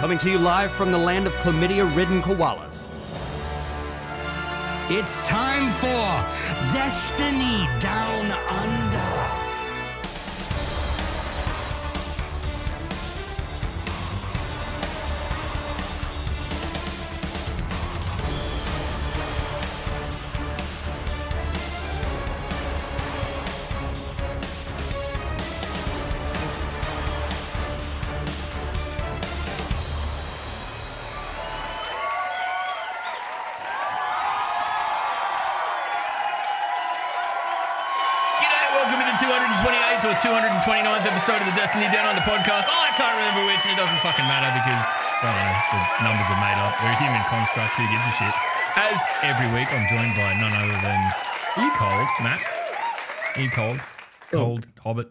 coming to you live from the land of chlamydia ridden koalas. It's time for Destiny Down Under. Episode of the Destiny Down Under podcast. Oh, I can't remember which, and it doesn't fucking matter because, I don't know, the numbers are made up. We're a human construct, who gives a shit? As every week, I'm joined by none other than. Are you cold, Matt? Are you cold? Cold, Hobbit?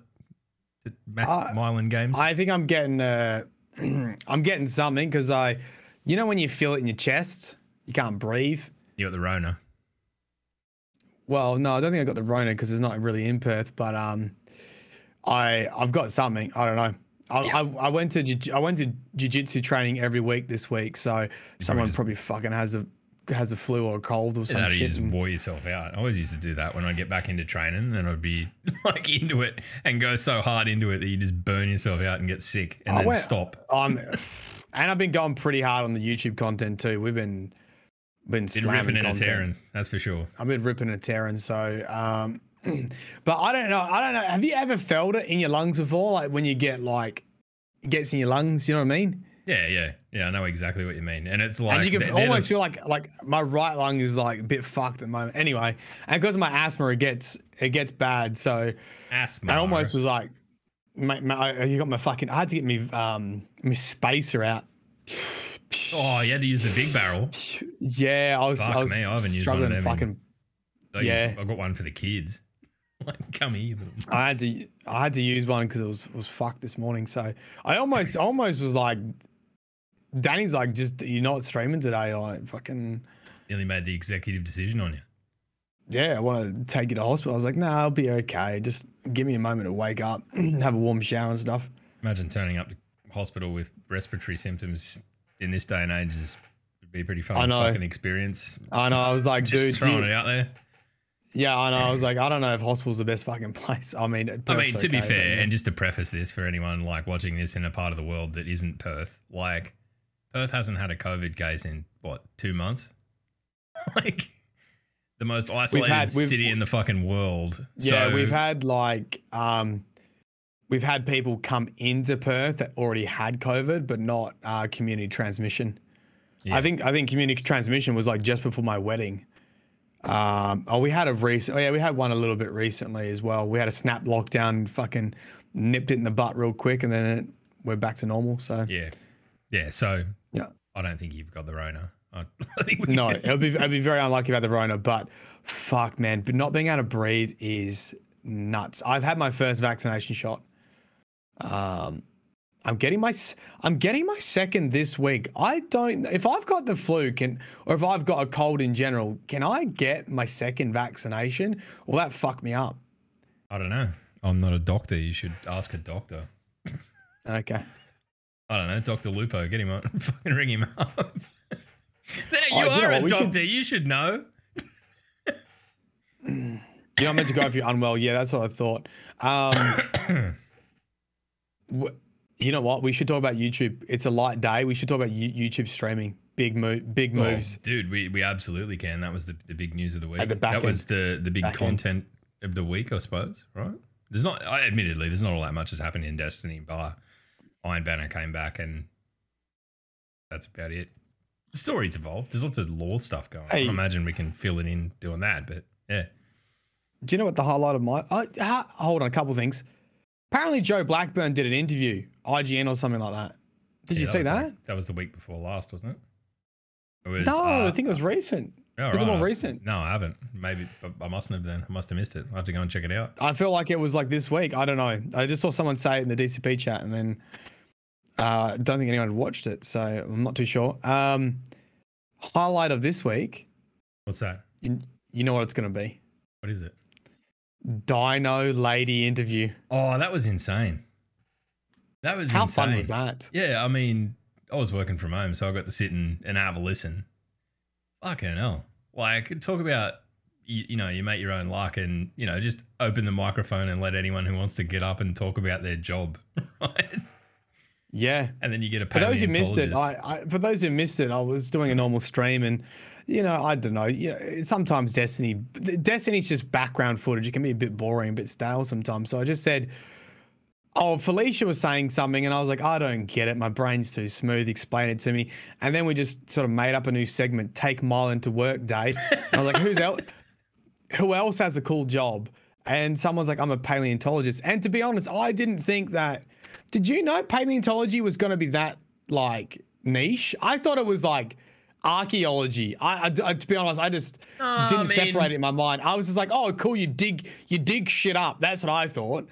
Matt Uh, Myelin Games? I think I'm getting uh, I'm getting something because I, you know, when you feel it in your chest, you can't breathe. you got the Rona. Well, no, I don't think I got the Rona because it's not really in Perth, but um, I I've got something. I don't know. I, I, I went to jiu- I went to jiu-jitsu training every week this week, so someone just- probably fucking has a has a flu or a cold or some That you just wore yourself out. I always used to do that when I get back into training and I'd be like into it and go so hard into it that you just burn yourself out and get sick and I then went- stop. I'm, and I've been going pretty hard on the YouTube content too. We've been been Been ripping and tearing, that's for sure. I've been ripping and tearing. So, um, but I don't know. I don't know. Have you ever felt it in your lungs before? Like when you get like, it gets in your lungs. You know what I mean? Yeah, yeah, yeah. I know exactly what you mean, and it's like and you can they're- they're almost feel like like my right lung is like a bit fucked at the moment. Anyway, and because of my asthma, it gets it gets bad. So asthma. I almost was like, my, my, you got my fucking. I had to get me um my spacer out. Oh, you had to use the big barrel. Yeah, I was. Fuck I was me, I haven't used one of them in- fucking. Yeah. I got one for the kids. Like, come here. I had to I had to use one because it was was fucked this morning. So I almost almost was like, Danny's like, just you're not streaming today. Like fucking Nearly made the executive decision on you. yeah, I want to take you to hospital. I was like, no, I'll be okay. Just give me a moment to wake up, have a warm shower and stuff. Imagine turning up to hospital with respiratory symptoms in this day and age is would be pretty I know. fucking experience. I know. I was like, Just dude, throwing you- it out there. Yeah, I know. I was like, I don't know if hospital's the best fucking place. I mean, I mean, to be okay, but fair, yeah. and just to preface this for anyone like watching this in a part of the world that isn't Perth, like Perth hasn't had a COVID case in what two months? like the most isolated had- we've- city in the fucking world. Yeah, So- we've had like um we've had people come into Perth that already had COVID, but not uh, community transmission. Yeah. I think I think community transmission was like just before my wedding. Um, oh, we had a recent. Oh, yeah, we had one a little bit recently as well. We had a snap lockdown, fucking nipped it in the butt real quick, and then it, we're back to normal. So yeah, yeah. So yeah, I don't think you've got the Rona. I, I think no, it'll be it'll be very unlucky about the Rona, but fuck, man, but not being able to breathe is nuts. I've had my first vaccination shot. Um, I'm getting my I'm getting my second this week. I don't if I've got the flu can or if I've got a cold in general, can I get my second vaccination? Will that fuck me up? I don't know. I'm not a doctor. You should ask a doctor. Okay. I don't know, Doctor Lupo. Get him on. Fucking ring him up. then you Oh, you know are a we should- doctor. You should know. You're not meant to go if you're unwell. Yeah, that's what I thought. Um, you know what? We should talk about YouTube. It's a light day. We should talk about YouTube streaming. Big move, big moves. dude. We, we absolutely can. That was the, the big news of the week. At the back that was the the big Back end. content of the week, I suppose. Right? There's not. I, admittedly, there's not all that much has happened in Destiny. but Iron Banner came back, and that's about it. The story's evolved. There's lots of lore stuff going. I Hey. can imagine we can fill it in doing that, but yeah. Do you know what the highlight of my? Uh, ha- hold on, a couple things. Apparently, Joe Blackburn did an interview, IGN or something like that. Did Yeah, you see was that? like- that was the week before last, wasn't it? It was, no, uh, I think it was recent. oh, was it more recent? No, I haven't. Maybe I- I mustn't have then. I must have missed it. I have to go and check it out. I feel like it was like this week. I don't know. I just saw someone say it in the DCP chat, and then uh, don't think anyone had watched it, so I'm not too sure. Um, highlight of this week. What's that? You, you know what it's going to be? What is it? Dino lady interview. Oh, that was insane. That was How insane. fun was that? Yeah, I mean, I was working from home, so I got to sit and, and have a listen. Fucking hell. Like, talk about, you, you know, you make your own luck and, you know, just open the microphone and let anyone who wants to get up and talk about their job, right? Yeah. And then you get a For those who missed it. I, I for those who missed it, I was doing a normal stream and you know, I don't know. You know, sometimes Destiny, Destiny's just background footage. It can be a bit boring, a bit stale sometimes. So I just said, "Oh, Felicia was saying something," and I was like, "I don't get it. My brain's too smooth. Explain it to me." And then we just sort of made up a new segment, "Take Myelin to Work Day." I was like, "Who's else? Who else has a cool job?" And someone's like, "I'm a paleontologist." And to be honest, I didn't think that. Did you know paleontology was going to be that like niche? I thought it was like archaeology. I, I- I- to be honest, I just I didn't mean- separate it in my mind. I was just like, oh, cool, you dig, you dig shit up. That's what I thought.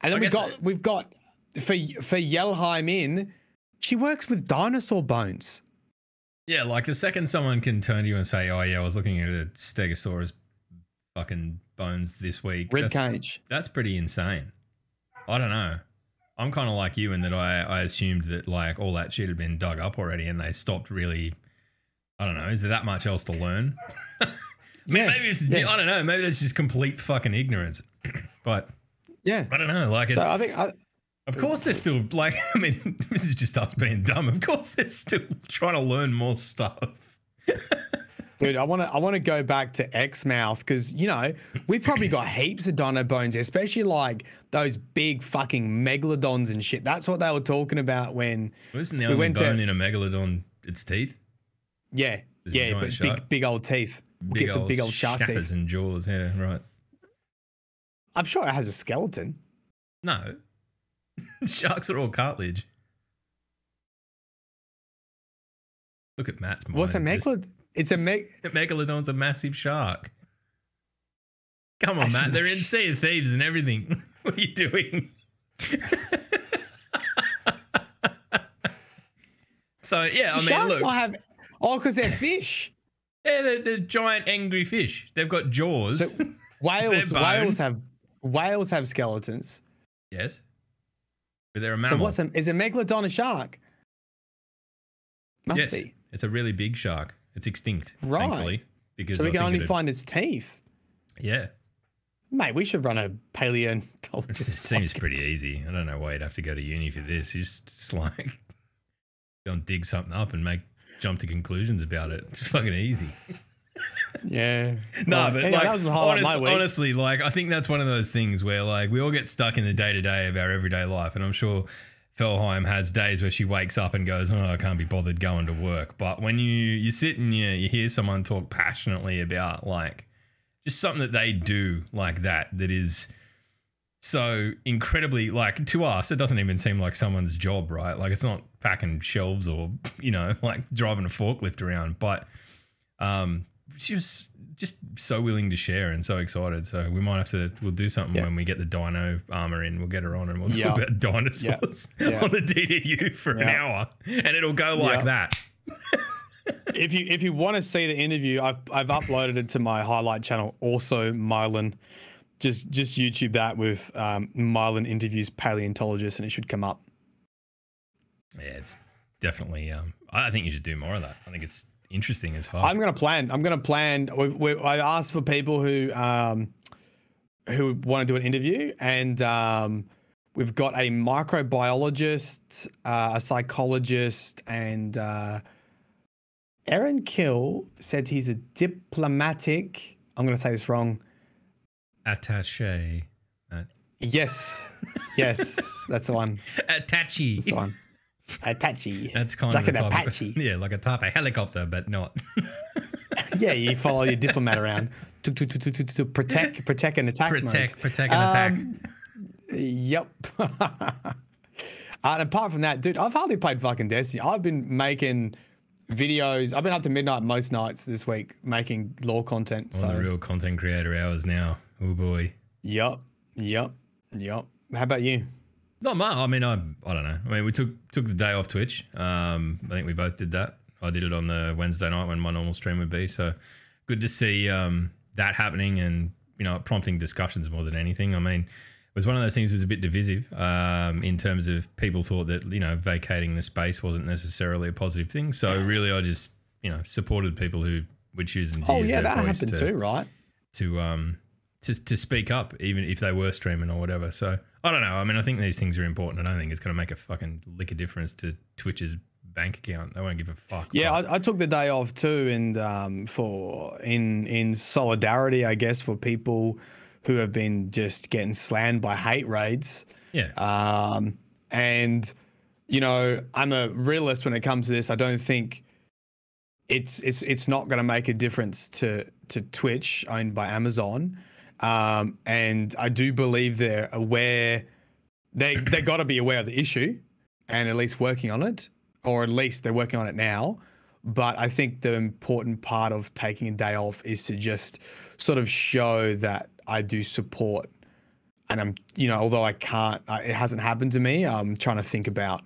And then we got, it- we've got for for Yelheim in. She works with dinosaur bones. Yeah, like the second someone can turn to you and say, "Oh yeah, I was looking at a Stegosaurus fucking bones this week." Rib that's, cage. That's pretty insane. I don't know. I'm kind of like you in that I I assumed that like all that shit had been dug up already, and they stopped really. I don't know. Is there that much else to learn? Yeah, Maybe it's yes. I don't know. Maybe that's just complete fucking ignorance. but Yeah. I don't know. Like So I think I, of course they're still like. I mean, this is just us being dumb. Of course they're still trying to learn more stuff. Dude, I want to I want to go back to Exmouth because you know we've probably got heaps of dino bones, especially like those big fucking megalodons and shit. That's what they were talking about when, Isn't the We only went to- bone in a megalodon its teeth? Yeah, There's yeah, but shark. big big old teeth. We'll get some big old shark teeth. and jaws. Yeah, right. I'm sure it has a skeleton. No, sharks are all cartilage. Look at Matt's mind. What's a just- megalodon? It's a meg. Megalodon's a massive shark. Come on, That's Matt. They're in Sea of Thieves and everything. What are you doing? so yeah, I mean, Sharks look, have. Oh, because they're fish. yeah, they're, they're giant angry fish. They've got jaws. So whales, whales have whales have skeletons. yes, but they're a mammal. So what's a is a megalodon a shark? Must yes, be. it's a really big shark. It's extinct, Right. thankfully, because So we I can only find its teeth. Yeah, Mate, we should run a it paleontologist. seems podcast. pretty easy. I don't know why you'd have to go to uni for this. You just, just like go and dig something up and make jump to conclusions about it. It's fucking easy. Yeah. No, Right, but anyway, like that was the highlight of honest- honestly, like I think that's one of those things where like we all get stuck in the day to day of our everyday life, and I'm sure Felheim has days where she wakes up and goes, "Oh, I can't be bothered going to work." But when you you sit and you you hear someone talk passionately about like just something that they do like that that is so incredibly like to us it doesn't even seem like someone's job right like it's not packing shelves or you know like driving a forklift around but um she was just so willing to share and so excited so we might have to we'll do something Yeah. when we get the dino armor in we'll get her on and we'll Yeah. talk about dinosaurs Yeah. on the DDU for an hour and it'll go like that if you if you want to see the interview, I've I've uploaded it to my highlight channel. Also, Myelin, just just YouTube that with um, Myelin interviews paleontologist, and it should come up. Yeah it's definitely um I think you should do more of that I think it's interesting as fuck I'm gonna plan. I'm gonna plan. We, we, I asked for people who um, who want to do an interview, and um, we've got a microbiologist, uh, a psychologist, and uh, Aaron Kill said he's a diplomatic. I'm gonna say this wrong. attaché uh, Yes, yes, that's the one. attaché That's the one. Apache. That's kind like of an a type Apache. Of, yeah, like a type of helicopter, but not. Yeah, you follow your diplomat around to, to, to, to, to, protect, protect and attack. mode. protect, protect, and attack. Um, Yep. and apart from that, dude, I've hardly played fucking Destiny. I've been making videos. I've been up to midnight most nights this week making lore content. On so, the real content creator hours now. Oh boy. yep, yep, yep. How about you? Not much. I mean, I I don't know. I mean, we took took the day off Twitch. Um, I think we both did that. I did it on the Wednesday night when my normal stream would be. So good to see um that happening and you know prompting discussions more than anything. I mean, it was one of those things that was a bit divisive um, in terms of people thought that you know vacating the space wasn't necessarily a positive thing. So really, I just you know supported people who were choosing to Oh use yeah, their that voice happened to, too, right? to um to to speak up, even if they were streaming or whatever. So I don't know. I mean, I think these things are important. I don't think it's going to make a fucking lick of difference to Twitch's bank account. They won't give a fuck. Yeah, I, I took the day off too, and um, for in in solidarity, I guess, for people who have been just getting slammed by hate raids. yeah. Um, and you know, I'm a realist when it comes to this. I don't think it's it's it's not going to make a difference to to Twitch owned by Amazon. Um, and I do believe they're aware. They they got to be aware of the issue, and at least working on it, or at least they're working on it now. But I think the important part of taking a day off is to just sort of show that I do support and I'm, you know, although I can't, I, it hasn't happened to me. I'm trying to think about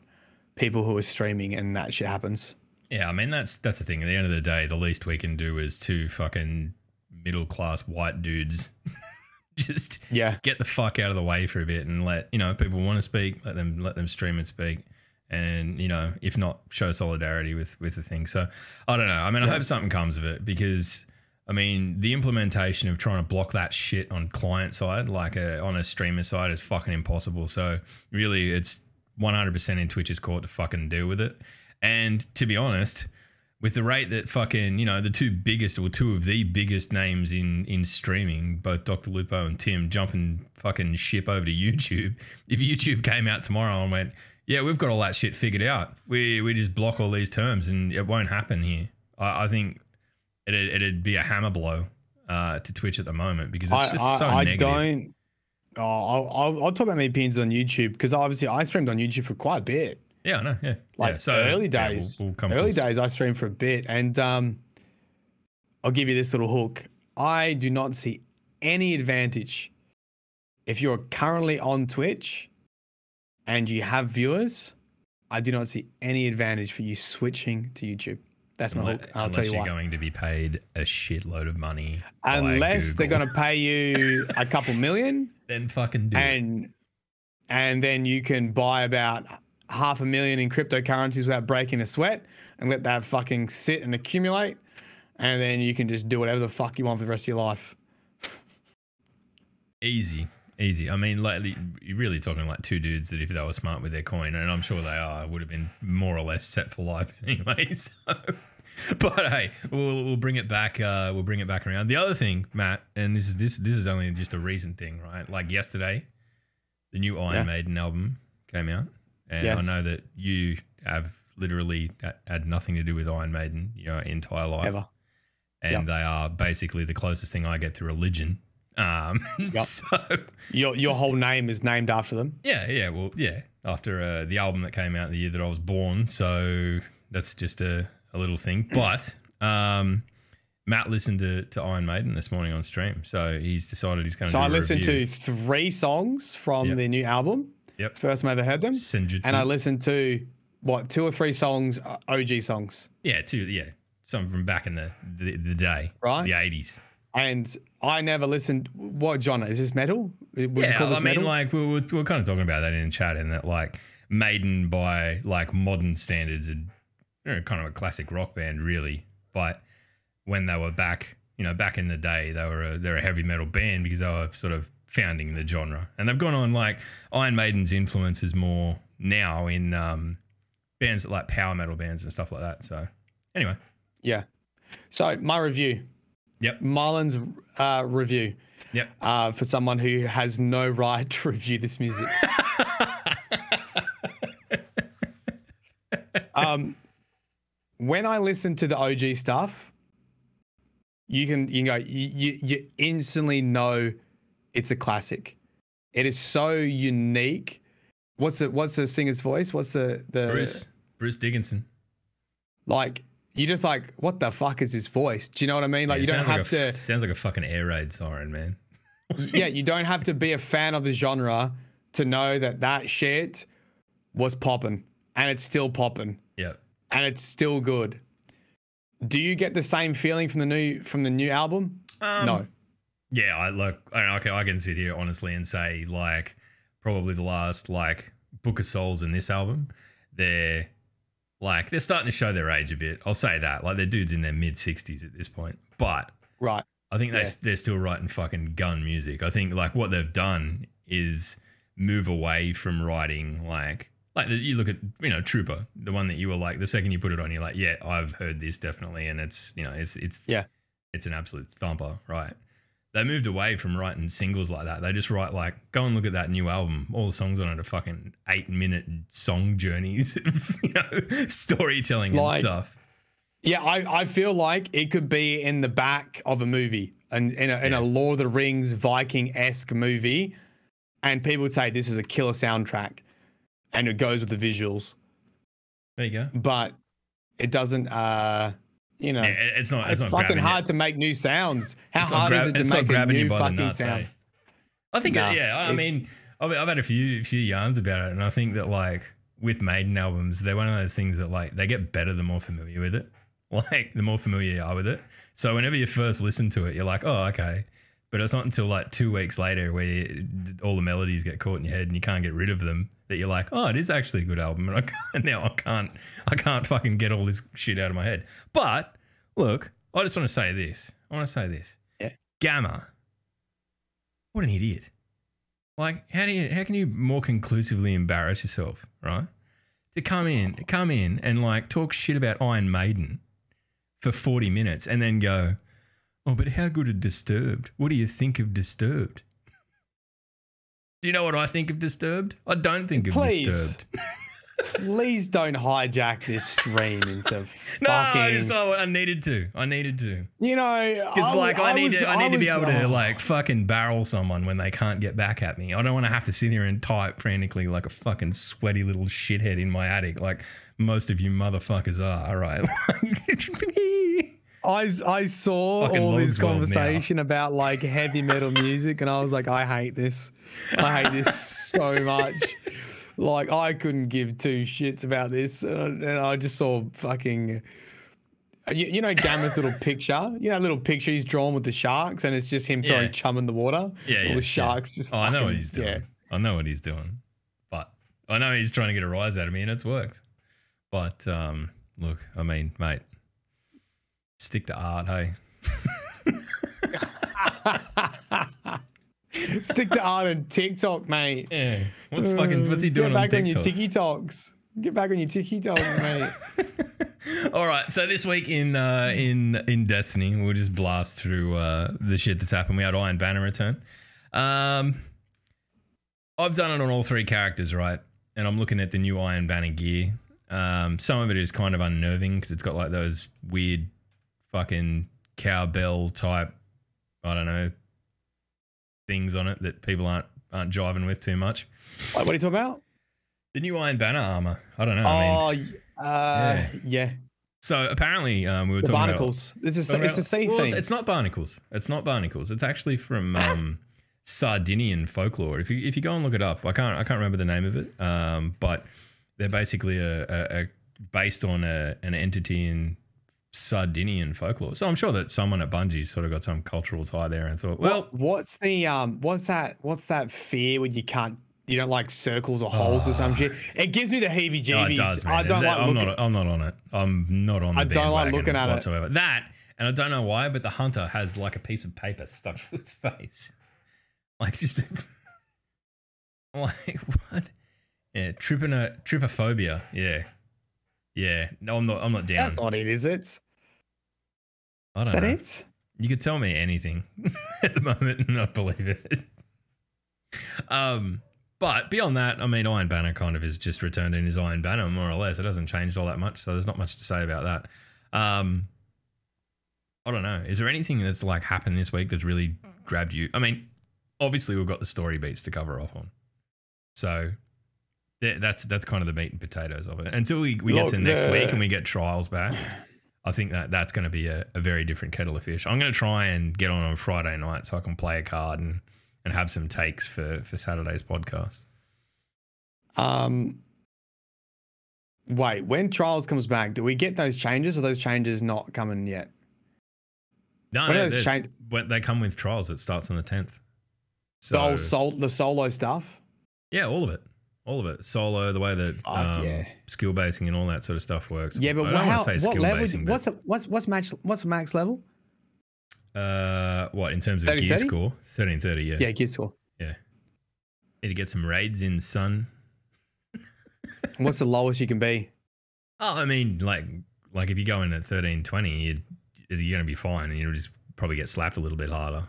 people who are streaming and that shit happens. Yeah, I mean that's that's the thing. At the end of the day, the least we can do is two fucking middle class white dudes just Yeah. get the fuck out of the way for a bit and let you know people want to speak, let them let them stream and speak, and you know if not show solidarity with with the thing. So I don't know. I mean, I hope something comes of it because. I mean, the implementation of trying to block that shit on client side, like a, on a streamer side, is fucking impossible. So really, it's 100% in Twitch's court to fucking deal with it. And to be honest, with the rate that fucking you know the two biggest or two of the biggest names in in streaming, both Dr. Lupo and Tim, jumping fucking ship over to YouTube. If YouTube came out tomorrow and went, yeah, we've got all that shit figured out. We we just block all these terms and it won't happen here. I, I think it'd, it'd be a hammer blow uh, to Twitch at the moment because it's I, just I, so I negative. don't. Oh, I'll, I'll, I'll talk about my opinions on YouTube because obviously I streamed on YouTube for quite a bit. Yeah, I know. Yeah, Like yeah. So early yeah, we'll- days, we'll come early days I streamed for a bit, and um, I'll give you this little hook. I do not see any advantage if you're currently on Twitch and you have viewers. I do not see any advantage for you switching to YouTube. That's my Unless, hook. I'll tell you what. you're why. going to be paid a shitload of money. Unless they're going to pay you a couple million, then fucking do it. and and then you can buy about half a million in cryptocurrencies without breaking a sweat and let that fucking sit and accumulate and then you can just do whatever the fuck you want for the rest of your life Easy, easy. I mean, like you're really talking like two dudes that if they were smart with their coin, and I'm sure they are, would have been more or less set for life anyway. So, but hey, we'll we'll bring it back. Uh, we'll bring it back around. The other thing, Matt, and this is this this is only just a recent thing, right? Like yesterday, the new Iron Yeah. Maiden album came out, and I know that you have literally had nothing to do with Iron Maiden your entire life ever and Yep. they are basically the closest thing I get to religion. Um, Yep. so your your whole name is named after them yeah, yeah, well, yeah. After uh, the album that came out the year that I was born, so that's just a, a little thing. But um, Matt listened to, to Iron Maiden this morning on stream, so he's decided he's going to. so i listened review. to three songs from Yep. their new album Yep. first time i ever heard them Senjutsu. and i listened to what two or three songs uh, og songs yeah, two, yeah, some from back in the the, the day, Right. the eighties. and i never listened what genre is this metal Would you Yeah, call this I mean, metal? like we were, we were kind of talking about that in chat, and that like Maiden by like modern standards, are you know, kind of a classic rock band, really. But when they were back, you know, back in the day, they were a, they're a heavy metal band because they were sort of founding the genre, and they've gone on like Iron Maiden's influence is more now in um, bands that like power metal bands and stuff like that. So anyway, Yeah. So my review, yep, Marlon's uh, review yep. uh, for someone who has no right to review this music. um, when I listen to the OG stuff, you can you know you, you you instantly know it's a classic. It is so unique. What's the what's the singer's voice? What's the the Bruce Bruce Dickinson. like? You just like what the fuck is his voice? Do you know what I mean? Like Yeah, you don't sounds like have a to. sounds like a fucking air raid siren, man. yeah, you don't have to be a fan of the genre to know that that shit was popping and it's still popping Yep. and it's still good. Do you get the same feeling from the new from the new album? Um, no. Yeah, I like. I, can, I can sit here honestly and say like probably the last like Book of Souls in this album, they're like they're starting to show their age a bit. I'll say that. Like they're dudes in their mid sixties at this point, but Right. I think they Yeah. they're still writing fucking gun music. I think like what they've done is move away from writing like like the- you look at you know Trooper, the one that you were like the second you put it on, you're like, yeah, I've heard this definitely, and it's you know it's it's Yeah. it's an absolute thumper, right? They moved away from writing singles like that. They just write like, go and look at that new album. All the songs on it are fucking eight minute song journeys, of, you know, storytelling Like- and stuff. Yeah, I, I feel like it could be in the back of a movie and in a, in a Lord of the Rings Viking esque movie, and people would say this is a killer soundtrack, and it goes with the visuals, There you go. but it doesn't. uh You know, it- it's not. It's, it's not fucking hard to make new sounds. How It's hard grab- is it to make a new fucking nuts, sound? eh? I think, Nah, yeah. I mean, I've, I've had a few few yarns about it, and I think that like with Maiden albums, they're one of those things that like they get better the more familiar with it. Like the more familiar you are with it. So whenever you first listen to it, you're like, oh, okay. But it's not until like two weeks later where you, all the melodies get caught in your head and you can't get rid of them that you're like, oh, it is actually a good album. And I can't, now I can't, I can't fucking get all this shit out of my head. But look, I just want to say this. I want to say this. Yeah. Gamma. What an idiot. Like, how do you how can you more conclusively embarrass yourself, right? To come in, come in and like talk shit about Iron Maiden for 40 minutes and then go, Oh, but how good are Disturbed? What do you think of Disturbed? Do you know what I think of Disturbed? I don't think of Please. Disturbed. Please don't hijack this stream into No, fucking. I just oh, I needed to. I needed to. you know, Because I like w- I, need was- to, I need to be was- able to oh. like fucking barrel someone when they can't get back at me. I don't want to have to sit here and type frantically like a fucking sweaty little shithead in my attic, like most of you motherfuckers are. All right. I, I saw Fucking all this conversation about like heavy metal music, and I was like, I hate this. I hate this so much. Like, I couldn't give two shits about this, and I, and I just saw fucking. You, you know Gamma's little picture. You know, that little picture he's drawn with the sharks, and it's just him throwing Yeah. chum in the water. Yeah, all yeah, the sharks just. oh, I know what fucking- he's doing. Yeah. I know what he's doing. But I know he's trying to get a rise out of me, and it's worked. But um, look, I mean, mate, stick to art, hey. Stick to art and TikTok, mate. Yeah. What's fucking? What's he Uh, doing Get on back TikTok? on your Tiki Talks. Get back on your Tiki Talks, mate. All right, so this week in uh, in in Destiny, we'll just blast through uh, the shit that's happened. We had Iron Banner return. Um, I've done it on all three characters, right? And I'm looking at the new Iron Banner gear. Um, some of it is kind of unnerving because it's got like those weird fucking cowbell type, I don't know, things on it that people aren't aren't jiving with too much. Wait, what are you talking about? The new Iron Banner armor. I don't know. I mean, oh, uh, yeah. so apparently um, we were The talking about barnacles. This is it's a about- sea well, thing. It's, it's not barnacles. It's not barnacles. It's actually from um, Sardinian folklore. If you if you go and look it up, I can't I can't remember the name of it. Um, but they're basically a, a, a based on a, an entity in Sardinian folklore. So I'm sure that someone at Bungie sort of got some cultural tie there and thought, well, What- what's the um? What's that? What's that fear when you can't? You don't like circles or holes or some shit. It gives me the heebie-jeebies. it does. I don't like I'm not. I'm not on it. I'm not on. The I don't like looking at it. whatsoever. That, and I don't know why, but the hunter has like a piece of paper stuck to its face, like just like what? Yeah, trypano, trypophobia. Yeah, yeah. No, I'm not. I'm not down. That's not it, is it? I don't that know. it? You could tell me anything at the moment and not believe it. Um, but beyond that, I mean, Iron Banner kind of is just returned in his Iron Banner, more or less. It hasn't changed all that much, so there's not much to say about that. Um, I don't know. Is there anything that's like happened this week that's really grabbed you? I mean, obviously we've got the story beats to cover off on, so that's that's kind of the meat and potatoes of it. Until we, we get to next the- week and we get trials back, I think that that's going to be a, a very different kettle of fish. I'm going to try and get on on Friday night so I can play a card and, and have some takes for, for Saturday's podcast. Um. Wait, when trials comes back, do we get those changes, or those changes not coming yet? No, When no, those change- when they come with trials. It starts on the 10th. The So old sol- the solo stuff. Yeah, all of it. All of it. Solo, the way that um, yeah. skill basing and all that sort of stuff works. Yeah, but I don't how, want to say what skill level? basing, what's a, what's what's max what's max level? uh, what in terms of 30, gear 30? score? Thirteen thirty. Yeah. Yeah, gear score. Yeah. Need to get some raids in, son. What's the lowest you can be? Oh, I mean, like, like if you go in at thirteen twenty, you're going to be fine, and you'll just probably get slapped a little bit harder.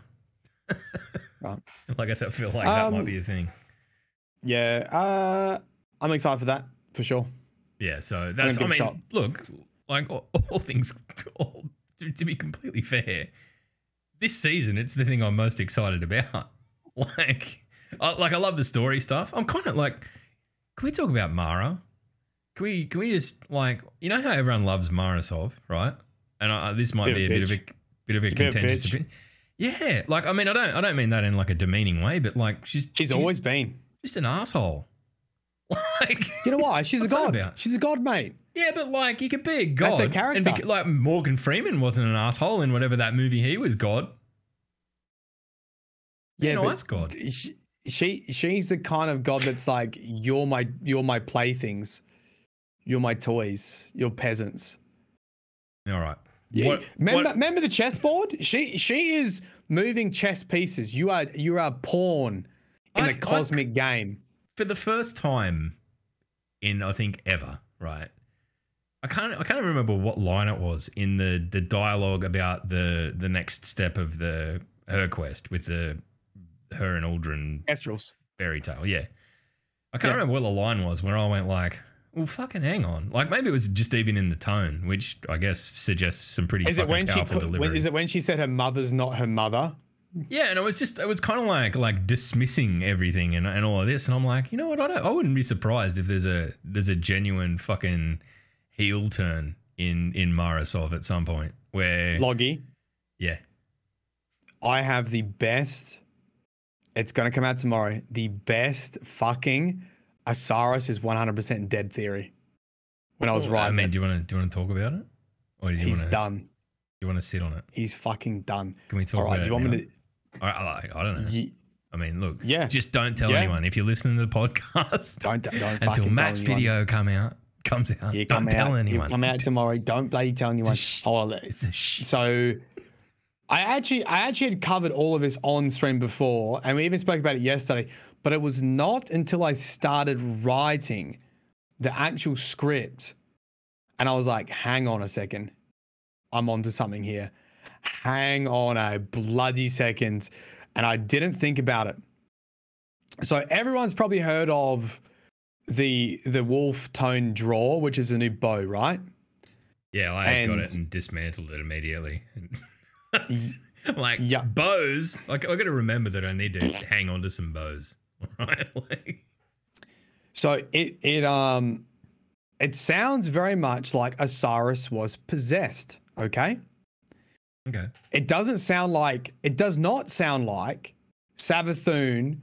Right. Like I feel like that might Um, be a thing. Yeah, uh, I'm excited for that for sure. Yeah, so that's. I mean, shot. look, like all, all things, all, to, to be completely fair, this season it's the thing I'm most excited about. Like, I, like I love the story stuff. I'm kind of like, can we talk about Mara? Can we? Can we just like, you know how everyone loves Mara Sov, right? And I, this might Bit be a bit of a bit of a a bit of a contentious opinion. Yeah, like I mean, I don't, I don't mean that in like a demeaning way, but like she's She's she- always been. Just an asshole. Like, You know why? She's a god. about? She's a god, mate. Yeah, but like you could be a god. That's her And character. like Morgan Freeman wasn't an asshole in whatever that movie he was God. Yeah, you know, but that's God. She, she she's the kind of god that's like you're my you're my playthings, you're my toys, you're peasants. All right. Yeah, What- remember, what- remember the chessboard? She she is moving chess pieces. You are you are pawn in I- a I- cosmic game. for the first time in I think ever, right? I can't I can't remember what line it was in the the dialogue about the the next step of the her quest with the her and Aldrin Kestrels. fairy tale. Yeah. I can't Yeah. remember what the line was where I went like, well, fucking hang on. Like maybe it was just even in the tone, which I guess suggests some pretty Is it fucking when she powerful put, delivery. when, is it when she said her mother's not her mother? Yeah, and it was just it was kind of like like dismissing everything and, and all of this, and I'm like, you know what? I don't. I wouldn't be surprised if there's a there's a genuine fucking heel turn in in Mara Sov at some point where Loggy. yeah I have the best. It's gonna come out tomorrow. The best fucking Osiris is 100% dead theory. When I was right, I mean, do you want to do you want to talk about it, or do you he's do done. you want to sit on it? He's fucking done. Can we talk All right, about do it? you want now? me to? I, I, I don't know. Ye- I mean, look, Yeah. just don't tell Yeah. anyone if you're listening to the podcast Don't don't until Matt's video come out comes out. Yeah, don't come tell out. anyone. Come out tomorrow. Don't bloody tell anyone. Shh. Hold on. It's a shit. So I actually I actually had covered all of this on stream before, and we even spoke about it yesterday. But it was not until I started writing the actual script, and I was like, "Hang on a second, I'm onto something here. Hang on a bloody second. And I didn't think about it. So everyone's probably heard of the the Wolftone Draw, which is a new bow, right? Yeah, I got it And- and dismantled it immediately. Like Yeah. bows. Like I got to remember that I need to hang on to some bows. Right? Like, So it it um it sounds very much like Osiris was possessed, okay? Okay. It doesn't sound like it does not sound like Savathun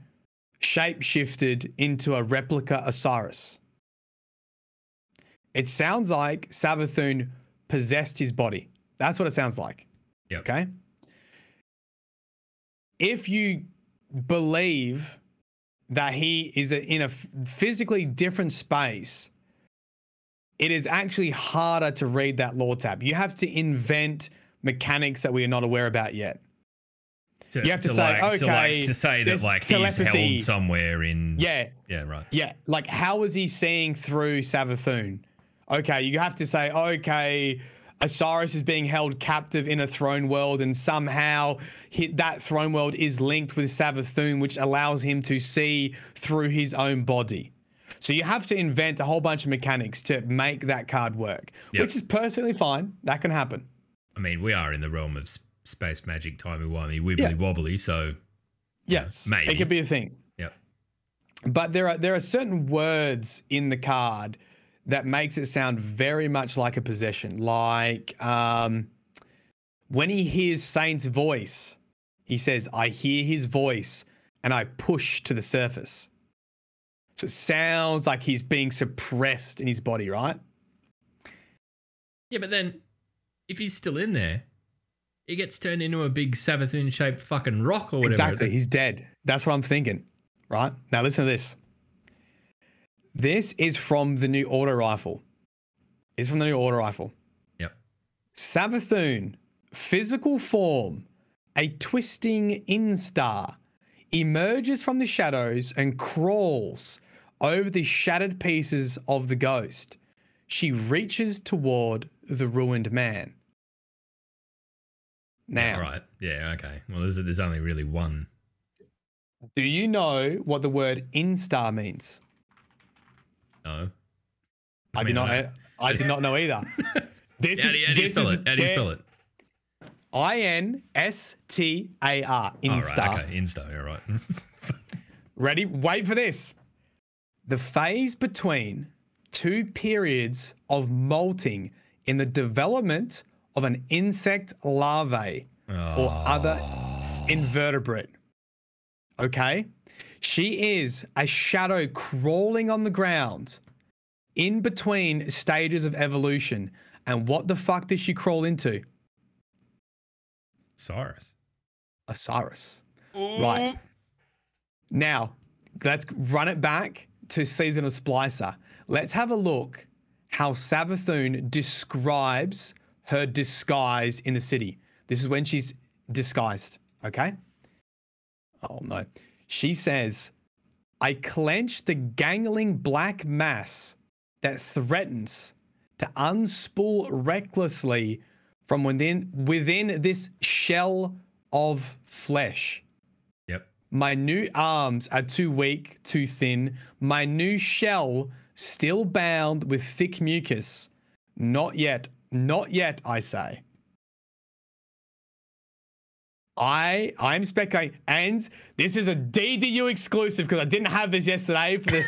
shapeshifted into a replica Osiris. It sounds like Savathun possessed his body. That's what it sounds like. Yep. Okay. If you believe that he is in a physically different space, it is actually harder to read that lore tab. You have to invent mechanics that we are not aware about yet. To, You have to say, like, to, like, okay, to say that like he's held somewhere in Yeah, yeah right yeah. Like, how is he seeing through Savathun? Okay, you have to say, okay, Osiris is being held captive in a throne world, and somehow that throne world is linked with Savathun, which allows him to see through his own body. So you have to invent a whole bunch of mechanics to make that card work, Yep. which is perfectly fine. That can happen. I mean we are in the realm of space magic timey wimey wibbly wobbly so Yes, maybe. it could be a thing. yep but there are there are certain words in the card that makes it sound very much like a possession like um, when he hears saint's voice he says i hear his voice and i push to the surface so it sounds like he's being suppressed in his body right yeah but then if he's still in there he gets turned into a big Savathun shaped fucking rock or whatever exactly he's dead that's what i'm thinking right now listen to this This is from the new auto rifle. Is from the new auto rifle. Yep. Savathun, physical form, a twisting instar, emerges from the shadows and crawls over the shattered pieces of the ghost. She reaches toward the ruined man. Now, Right. Yeah. Okay. Well, there's, there's only really one. do you know what the word instar means? No. I, mean, did not. I- I, did not know either. This How do you, how do you spell is it? How do you spell it? I N S T A R. Instar. right. Okay. Insta. You're right. Ready? Wait for this. The phase between two periods of molting in the development of an insect larvae or other invertebrate. Okay? She is a shadow crawling on the ground in between stages of evolution. And what the fuck did she crawl into? Cyrus. Osiris. Right. Now, let's run it back to season of Splicer. Let's have a look how Savathun describes her disguise in the city. This is when she's disguised, okay? Oh no. She says, I clench the gangling black mass that threatens to unspool recklessly from within within this shell of flesh. Yep. My new arms are too weak, too thin. My new shell still bound with thick mucus. Not yet, not yet, I say. I I'm speculating, and this is a DDU exclusive because I didn't have this yesterday. For the,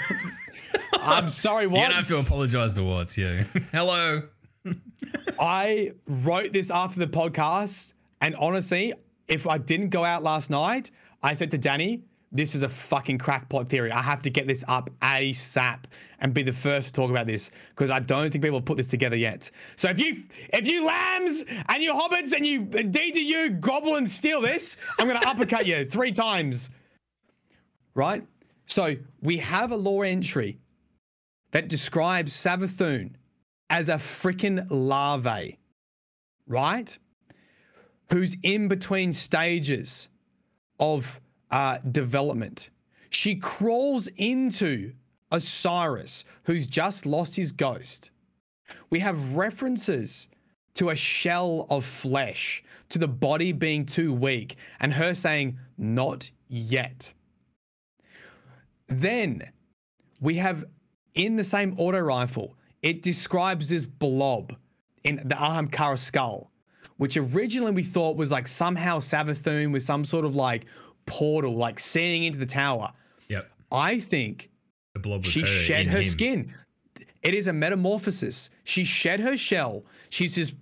I'm sorry, what? You're gonna have to apologize to Watts. Yeah. Hello. I wrote this after the podcast, and honestly, if I didn't go out last night, I said to Danny, "This is a fucking crackpot theory. I have to get this up ASAP and be the first to talk about this because I don't think people have put this together yet." So if you, if you lambs and you hobbits and you uh, DDU goblins steal this, I'm gonna uppercut you three times. Right? So we have a lore entry that describes Savathun as a freaking larvae, right? Who's in between stages of uh, development. She crawls into Osiris, who's just lost his ghost. We have references to a shell of flesh, to the body being too weak, and her saying, Not yet. Then we have in the same auto rifle, it describes this blob in the Ahamkara skull, which originally we thought was like somehow Savathun with some sort of like portal, like seeing into the tower. Yep. I think The blob was she her shed her him. skin. It is a metamorphosis. She shed her shell. She's this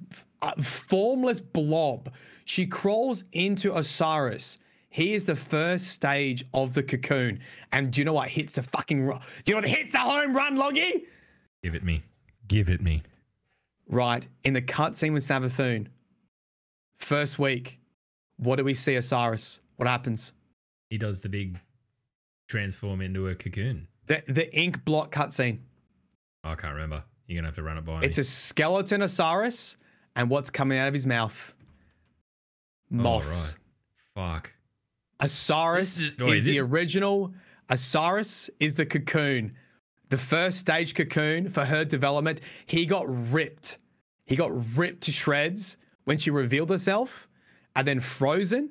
uh, formless blob. She crawls into Osiris. He is the first stage of the cocoon. And do you know what hits the fucking? Do you know what hits the home run, Loggy? Give it me. Give it me. Right in the cutscene with Savathun. First week, what do we see Osiris? What happens? He does the big transform into a cocoon. The the ink blot cutscene. Oh, I can't remember. You're gonna have to run it by It's me. a skeleton Osiris, and what's coming out of his mouth? Moths. Oh, right. Fuck. Osiris is, is- is the original. Osiris is the cocoon, the first stage cocoon for her development. He got ripped. He got ripped to shreds when she revealed herself, and then frozen.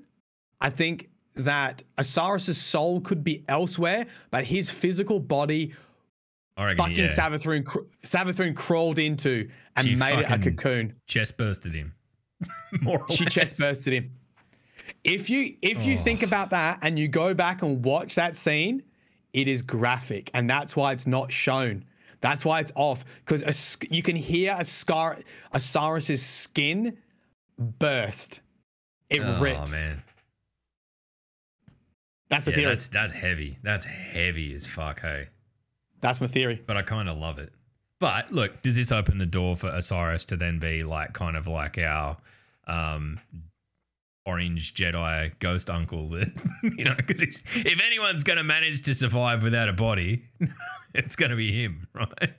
I think that Osiris's soul could be elsewhere, but his physical body, reckon. fucking yeah. Savathun, Savathun crawled into and She made it a cocoon. chest bursted him. More she less. chest bursted him. If you if you oh. think about that and you go back and watch that scene, it is graphic, and that's why it's not shown. That's why it's off because you can hear a scar Osiris's skin burst. It Oh rips. man. That's my Yeah, theory. that's That's, heavy. That's heavy as fuck, hey. That's my theory. But I kind of love it. But look, does this open the door for Osiris to then be like kind of like our um orange Jedi ghost uncle that you know because if anyone's going to manage to survive without a body, it's going to be him, right?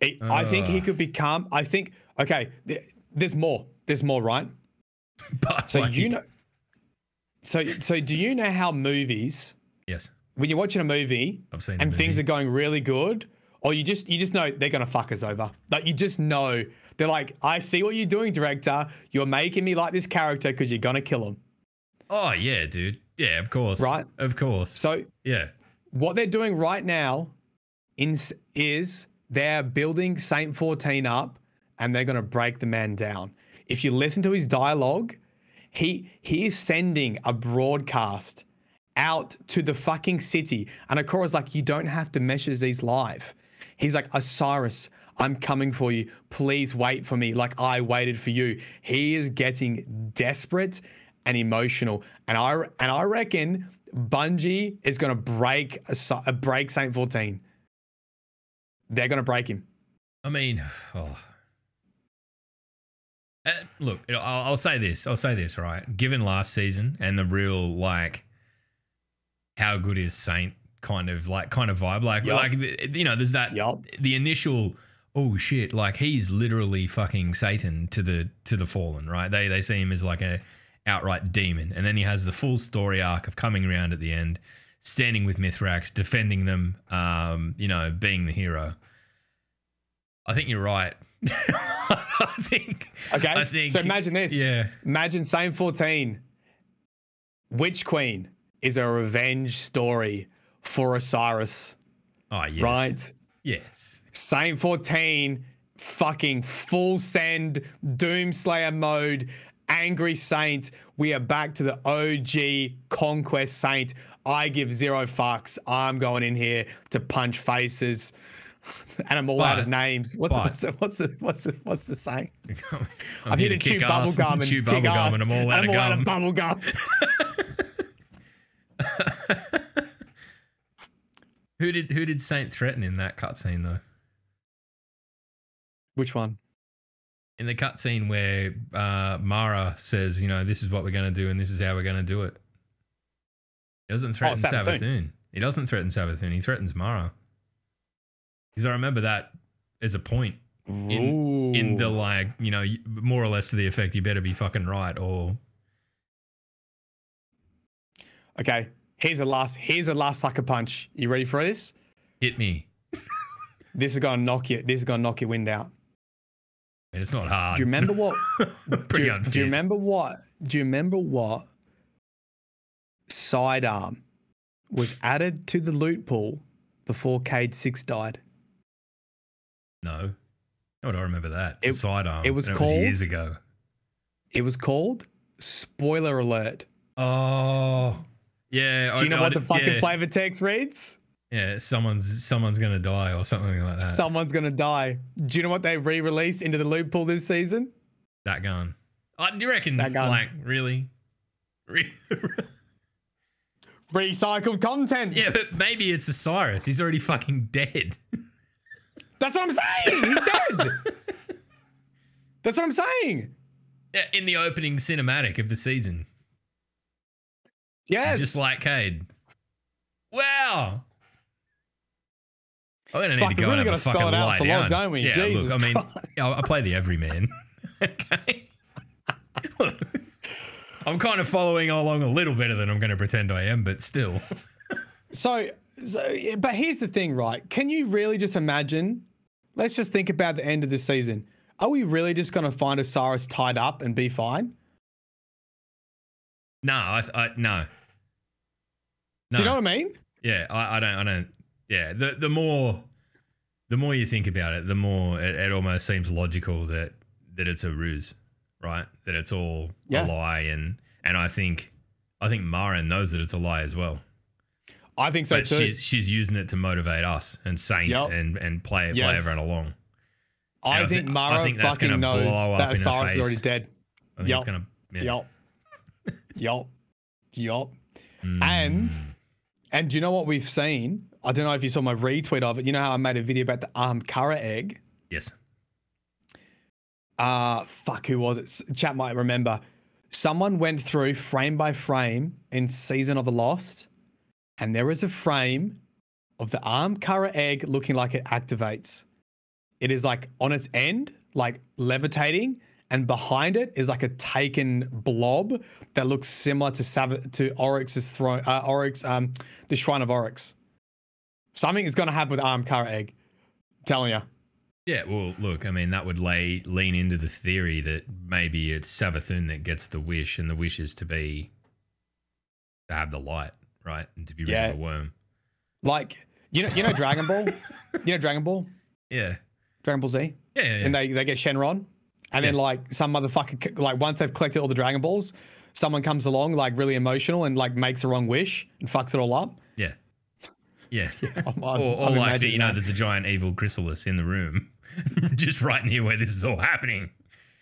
He- I think he could become. I think. Okay, th- there's more. There's more, right? But So like, you know. So so do you know how movies yes, when you're watching a movie I've seen and things are going really good, or you just you just know they're gonna fuck us over. Like you just know they're like, I see what you're doing, director. You're making me like this character because you're gonna kill him. Oh yeah, dude. Yeah, of course. Right. Of course. So yeah. what they're doing right now in, is they're building Saint 14 up and they're going to break the man down. If you listen to his dialogue, he he is sending a broadcast out to the fucking city. And Ikora's like, you don't have to message these live. He's like, Osiris, I'm coming for you. Please wait for me like I waited for you. He is getting desperate and emotional. And I and I reckon Bungie is going to break a, break Saint 14. They're going to break him. I mean, oh. Uh, look, I'll, I'll say this. I'll say this, right? Given last season and the real like, how good is Saint kind of like kind of vibe, like Yup. like you know, there's that Yup. the initial oh shit, like he's literally fucking Satan to the to the fallen, right? They they see him as like a outright demon, and then he has the full story arc of coming around at the end, standing with Mithrax, defending them, um, you know, being the hero. I think you're right. I think. Okay. I think. so imagine this. Yeah. Imagine Saint 14. Witch Queen is a revenge story for Osiris, Oh yes. right? Yes. Saint 14, fucking full send, Doomslayer mode, Angry Saint. We are back to the OG Conquest Saint. I give zero fucks. I'm going in here to punch faces. And I'm all out of names. What's, but- what's, the, what's, the, what's, the, what's the saying? I'm, I'm here to chew bubble gum and chew kick bubblegum, ass, and I'm all out and of I'm all gum. out of bubblegum. Who did who did Saint threaten in that cutscene though? Which one? In the cutscene where uh, Mara says, you know, this is what we're going to do and this is how we're going to do it. He doesn't threaten Savathun. Savathun. He doesn't threaten Savathun. He threatens Mara. Because I remember that as a point in in the like, you know, more or less to the effect, you better be fucking right or Okay, here's a last. Here's a last sucker punch. You ready for this? hit me. This is gonna knock you. This is gonna knock your wind out. And it's not hard. Do you remember what? do, Pretty you, unfit. do you remember what? Do you remember what? Sidearm was added to the loot pool before Cade Six died. No. Oh, I remember that. It- sidearm. it was and called- years ago. It was called. Spoiler alert. Oh. Yeah. Do you know what the fucking yeah. flavor text reads? Yeah, someone's someone's gonna die or something like that. Someone's gonna die. Do you know what they re-released into the loot pool this season? that gun. Oh, do you reckon? That gun. Like really? Re- Recycled content. yeah, but maybe it's Osiris. He's already fucking dead. That's what I'm saying. He's dead. That's what I'm saying. In the opening cinematic of the season, Yes. just like Cade. Wow. Oh, I'm gonna need Fuck, to go really and have a spell fucking it out lie for down. long, don't we? Yeah, Jesus look, I mean, I I play the everyman. okay. I'm kind of following along a little better than I'm going to pretend I am, but still. So, so, but here's the thing, right? Can you really just imagine? Let's just think about the end of the season. Are we really just going to find Osiris tied up and be fine? No, I, I no. No. Do you know what I mean? Yeah, I, I don't. I don't. Yeah, the the more, the more you think about it, the more it, it almost seems logical that that it's a ruse, right? That it's all Yeah. a lie, and and I think, I think Mara knows that it's a lie as well. I think so but too. she's she's using it to motivate us and Saint Yep. and and play play Yes. everyone along. I I think thi- I Mara think fucking knows that Osiris is already dead. I think Yup. it's gonna. Yeah. Yup. Yup. Yup. Mm. And and do you know what we've seen? I don't know if you saw my retweet of it. You know how I made a video about the um Kara egg? yes, Uh fuck, who was it? Chat might remember. Someone went through frame by frame in Season of the Lost, and there is a frame of the Ahamkara egg looking like it activates. It is like on its end, like levitating, and behind it is like a taken blob that looks similar to Sav- to Oryx's throne, uh, Oryx, um, the Shrine of Oryx. Something is going to happen with Ahamkara egg. I'm telling you. Yeah, well, look, I mean, that would lay lean into the theory that maybe it's Savathun that gets the wish, and the wish is to be to have the light, right, and to be rid Yeah. of the worm. Like you know, you know Dragon Ball. you know Dragon Ball, Yeah, Dragon Ball Z, yeah, yeah. yeah. and they they get Shenron, and then like some motherfucker like once they've collected all the Dragon Balls, someone comes along like really emotional and like makes a wrong wish and fucks it all up. yeah, yeah. I'm- or I'm- or I'm like that, you know, that. there's a giant evil chrysalis in the room, just right near where this is all happening.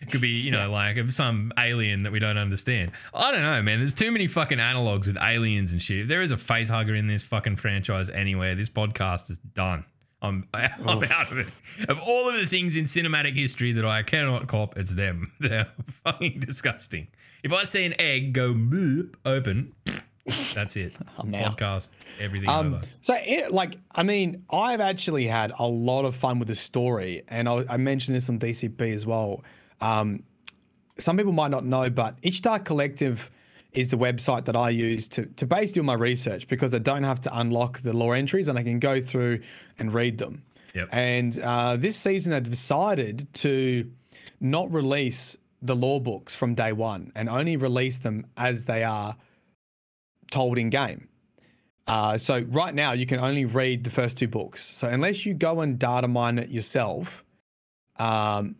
It could be, you know, like some alien that we don't understand. I don't know, man. There's too many fucking analogs with aliens and shit. If there is a face hugger in this fucking franchise anywhere, this podcast is done. I'm I'm out of it. Of all of the things in cinematic history that I cannot cop, it's them. They're fucking disgusting. If I see an egg go boop, open, that's it. I'm out. Podcast, everything Um, over. so, it, like, I mean, I've actually had a lot of fun with the story, and I, I mentioned this on DCP as well. Um, some people might not know, but Ishtar Collective is the website that I use to to basically do my research because I don't have to unlock the lore entries and I can go through and read them. Yep. And uh, this season, they've decided to not release the lore books from day one and only release them as they are told in game. Uh, so right now you can only read the first two books. So unless you go and data mine it yourself, um,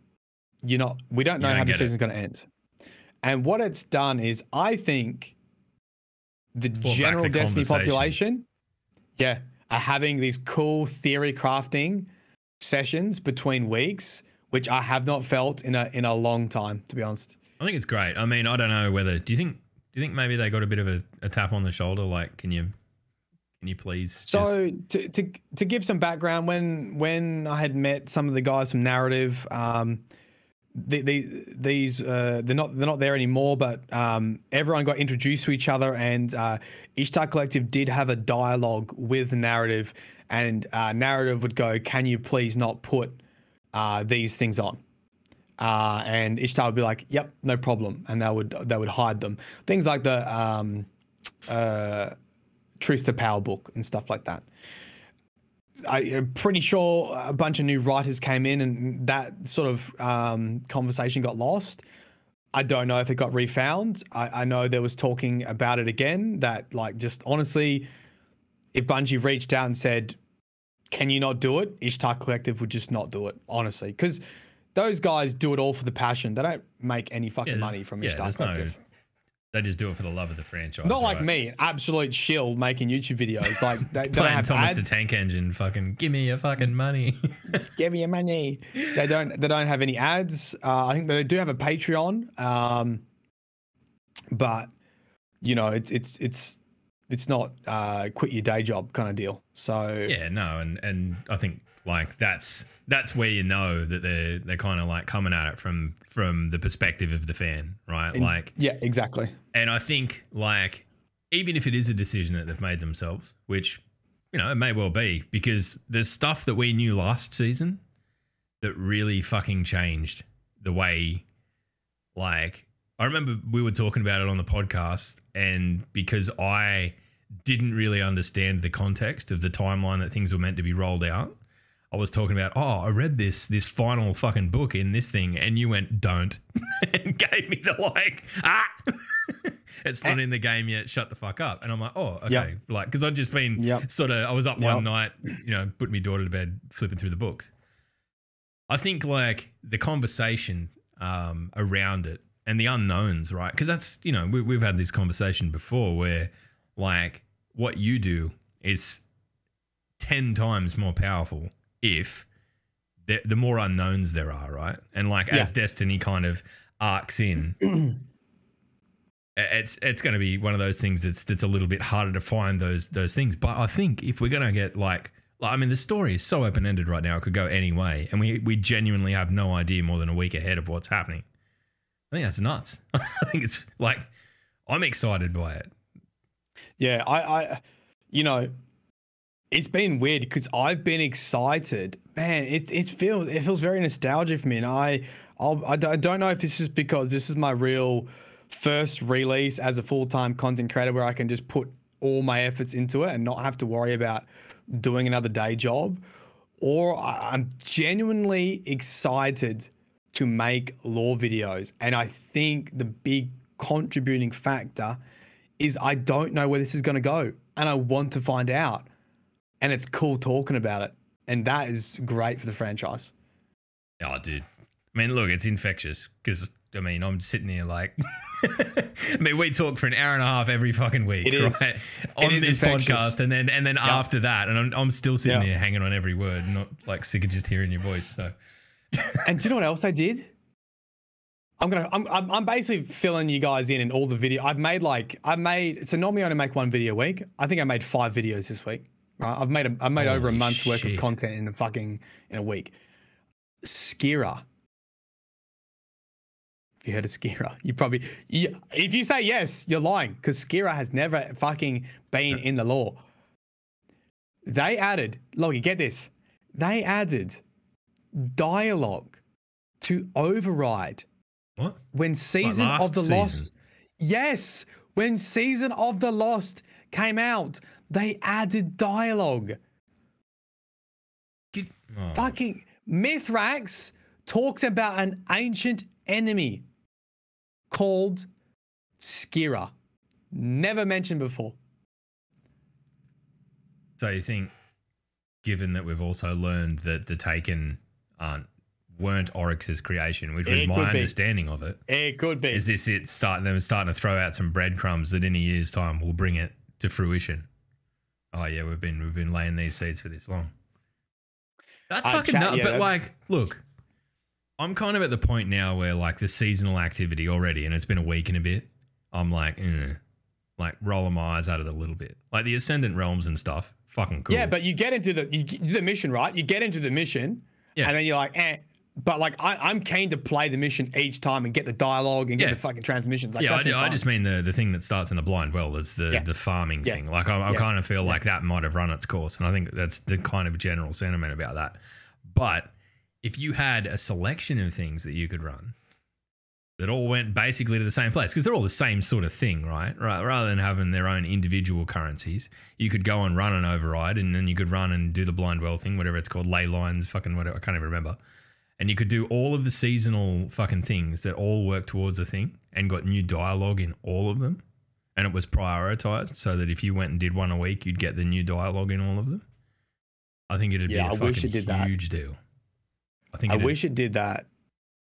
you're not. We don't know don't how the season's going to end. And what it's done is, I think the general the Destiny population, yeah, are having these cool theory crafting sessions between weeks, which I have not felt in a in a long time, to be honest. I think it's great. I mean, I don't know whether. Do you think? Do you think maybe they got a bit of a, a tap on the shoulder? Like, can you, can you please? just- So to, to to give some background, when when I had met some of the guys from Narrative, um, the, the, these uh, they're not they're not there anymore, but um, everyone got introduced to each other, and uh, Ishtar Collective did have a dialogue with Narrative, and uh, Narrative would go, "Can you please not put uh, these things on?" Uh, and Ishtar would be like, "Yep, no problem," and they would they would hide them. Things like the um, uh, Truth to Power book and stuff like that. I, am pretty sure a bunch of new writers came in and that sort of um, conversation got lost. I don't know if it got refound. I, I know there was talking about it again. That like just honestly, if Bungie reached out and said, "Can you not do it?" Ishtar Collective would just not do it. Honestly, because those guys do it all for the passion. They don't make any fucking there's- money from yeah, Ishtar Collective. no. They just do it for the love of the franchise. Not like right? me, absolute shill making YouTube videos. Like they, don't Playing have Thomas ads. the Tank Engine. Fucking give me your fucking money. Give me your money. They don't. They don't have any ads. Uh, I think they do have a Patreon, um, but you know, it's it's it's it's not uh, quit your day job kind of deal. So yeah, no, and and I think like that's that's where you know that they're they're kind of like coming at it from from the perspective of the fan, right? And- like yeah, exactly. And I think, like, even if it is a decision that they've made themselves, which, you know, it may well be, because there's stuff that we knew last season that really fucking changed the way, like, I remember we were talking about it on the podcast, and because I didn't really understand the context of the timeline that things were meant to be rolled out. I was talking about, oh, I read this this final fucking book in this thing, and you went, don't, and gave me the like, ah, it's not in the game yet. Shut the fuck up. And I'm like, oh, okay, Yep. like because I'd just been Yep. sort of, I was up Yep. one night, you know, put my daughter to bed, flipping through the books. I think like the conversation um, around it and the unknowns, right? Because that's you know we, we've had this conversation before where like what you do is ten times more powerful if the, the more unknowns there are, right? And like as Destiny kind of arcs in, it's it's going to be one of those things that's that's a little bit harder to find those those things. But I think if we're going to get like, like I mean, the story is so open ended right now; it could go any way, and we we genuinely have no idea more than a week ahead of what's happening. I think that's nuts. I think it's like I'm excited by it. Yeah, I, I, you know, it's been weird because I've been excited. Man, it it feels it feels very nostalgic for me, and I I'll, I I don't know if this is because this is my real first release as a full time content creator where I can just put all my efforts into it and not have to worry about doing another day job, or I- I'm genuinely excited to make lore videos, and I think the big contributing factor is I don't know where this is going to go, and I want to find out and it's cool talking about it. And that is great for the franchise. Oh, dude. I mean, look, it's infectious because I mean, I'm sitting here like, I mean, we talk for an hour and a half every fucking week, It right? On is this podcast, and then and then after that, and I'm, I'm still sitting Yeah. here hanging on every word, not like sick of just hearing your voice. So, And do you know what else I did? I'm gonna I'm I'm, I'm basically filling you guys in in all the video. I've made like I made so normally I only make one video a week. I think I made five videos this week. Right? I've made a, I've made over a Holy month's worth of content in a fucking in a week. Skira. Have you heard of Skira? You probably you, if you say yes, you're lying because Skira has never fucking been in the lore. They added, Logie, get this. They added dialogue to override what? when season last of the season? lost yes when season of the lost came out they added dialogue. Get, oh, fucking mithrax talks about an ancient enemy called skira never mentioned before. So you think, given that we've also learned that the Taken aren't weren't Oryx's creation, which was It my could be. understanding of it, it could be. is this it starting them starting to throw out some breadcrumbs that in a year's time will bring it to fruition? Oh yeah, we've been we've been laying these seeds for this long. That's fucking nuts. yeah, but like, look, I'm kind of at the point now where like the seasonal activity already, and it's been a week and a bit. I'm like, eh, like rolling my eyes at it a little bit. Like the Ascendant Realms and stuff, fucking cool. yeah but you get into the you the mission right you get into the mission Yeah. and then you're like eh but like I, I'm keen to play the mission each time and get the dialogue and get Yeah. the fucking transmissions. Like, yeah, I, that's I just mean the, the thing that starts in the blind well. It's the, Yeah. the farming Yeah. thing. Like I, I kind of feel like that might have run its course, and I think that's the kind of general sentiment about that. But if you had a selection of things that you could run that all went basically to the same place, because they're all the same sort of thing, right? Right. Rather than having their own individual currencies, you could go and run an override, and then you could run and do the blind well thing, whatever it's called, ley lines, fucking whatever. I can't even remember and you could do all of the seasonal fucking things that all work towards a thing and got new dialogue in all of them and it was prioritized so that if you went and did one a week you'd get the new dialogue in all of them i think it'd Yeah, be I a fucking wish it did that. huge deal i think I wish it did that.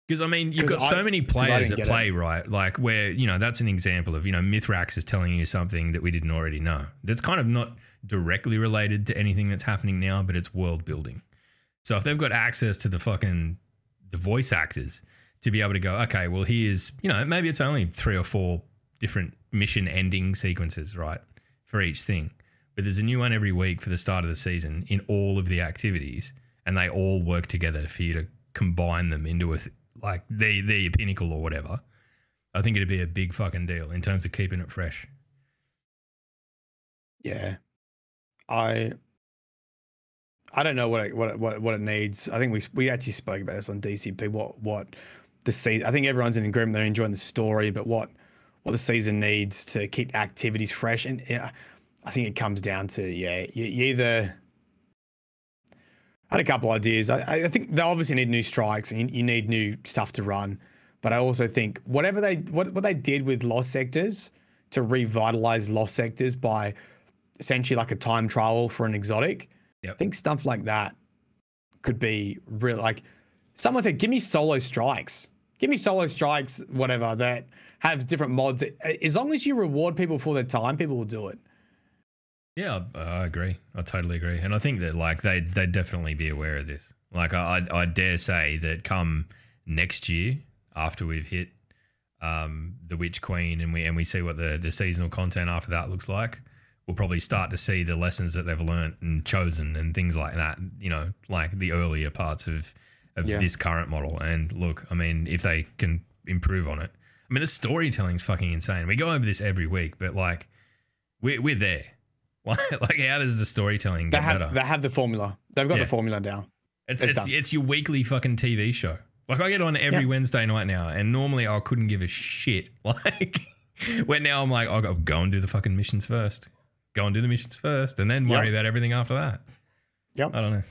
because I mean, you've got so I- many 'cause I players that play right, like where you know that's an example of you know Mithrax is telling you something that we didn't already know. That's kind of not directly related to anything that's happening now, but it's world building. So if they've got access to the fucking the voice actors to be able to go, okay, well here's you know maybe it's only three or four different mission ending sequences, right, for each thing, but there's a new one every week for the start of the season in all of the activities, and they all work together for you to combine them into a th- they're your pinnacle or whatever. I think it'd be a big fucking deal in terms of keeping it fresh. Yeah, I I don't know what it, what it, what it- needs. I think we we actually spoke about this on DCP. What what the season? I think everyone's in agreement. They're enjoying the story, but what what the season needs to keep activities fresh. And yeah, I think it comes down to yeah, you, you either. I had a couple ideas. I, I- I think they obviously need new strikes and you, you need new stuff to run. But I also think whatever they what what they did with lost sectors to revitalize lost sectors by essentially like a time trial for an exotic. Yep. I think stuff like that could be real. Like someone said, give me solo strikes. Give me solo strikes, whatever, that have different mods. As long as you reward people for their time, people will do it. Yeah, I, I agree. I totally agree, and I think that like they they definitely be aware of this. Like I I I dare say that come next year after we've hit um, the Witch Queen and we and we see what the the seasonal content after that looks like, we'll probably start to see the lessons that they've learned and chosen and things like that. You know, like the earlier parts of of Yeah. this current model. And look, I mean, if they can improve on it. I mean, the storytelling's fucking insane. We go over this every week, but like, we're we're there. Like, like how does the storytelling They get have better? they have the formula. They've got Yeah. the formula down. It's it's it's, it's your weekly fucking TV show. Like I get on every Yeah. Wednesday night now, and normally I couldn't give a shit. Like when now I'm like, I'll go and do the fucking missions first. Go and do the missions first, and then worry Yep. about everything after that. Yep. I don't know.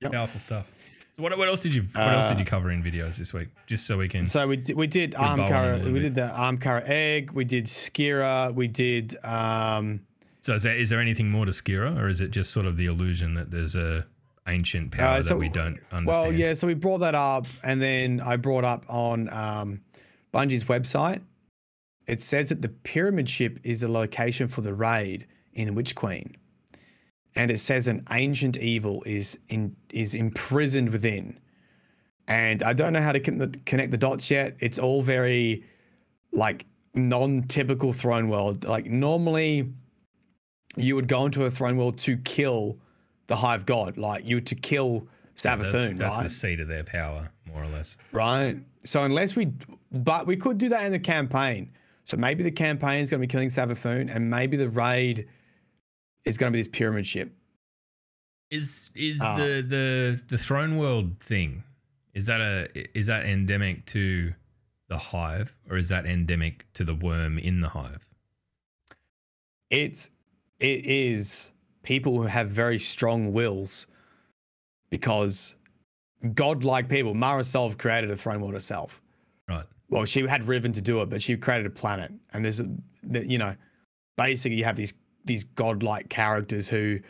Yep. Powerful stuff. So what, what else did you what else did Uh, you cover in videos this week? Just so we can. So we did, we did Ahamkara, we bit. did the Ahamkara egg, we did skira, we did um So is there, is there anything more to Skira, or is it just sort of the illusion that there's a ancient power Uh, so- that we don't understand? Well, yeah, so we brought that up, and then I brought up on um, Bungie's website. It says that the pyramid ship is the location for the raid in Witch Queen, and it says an ancient evil is in is imprisoned within. And I don't know how to con- connect the dots yet. It's all very like non-typical throne world. Like normally, you would go into a throne world to kill the Hive God. Like you to kill that's, Savathun, that's right? the seat of their power, more or less. Right. So unless we, but we could do that in the campaign. So maybe the campaign is going to be killing Savathun, and maybe the raid is going to be this pyramid ship. Is is Ah. the the the throne world thing? Is that a is that endemic to the hive, or is that endemic to the worm in the hive? It's it is people who have very strong wills because godlike people. Mara Sov created a throne world herself. Right. well, she had Riven to do it, but she created a planet, and there's, a, you know, basically you have these these godlike characters who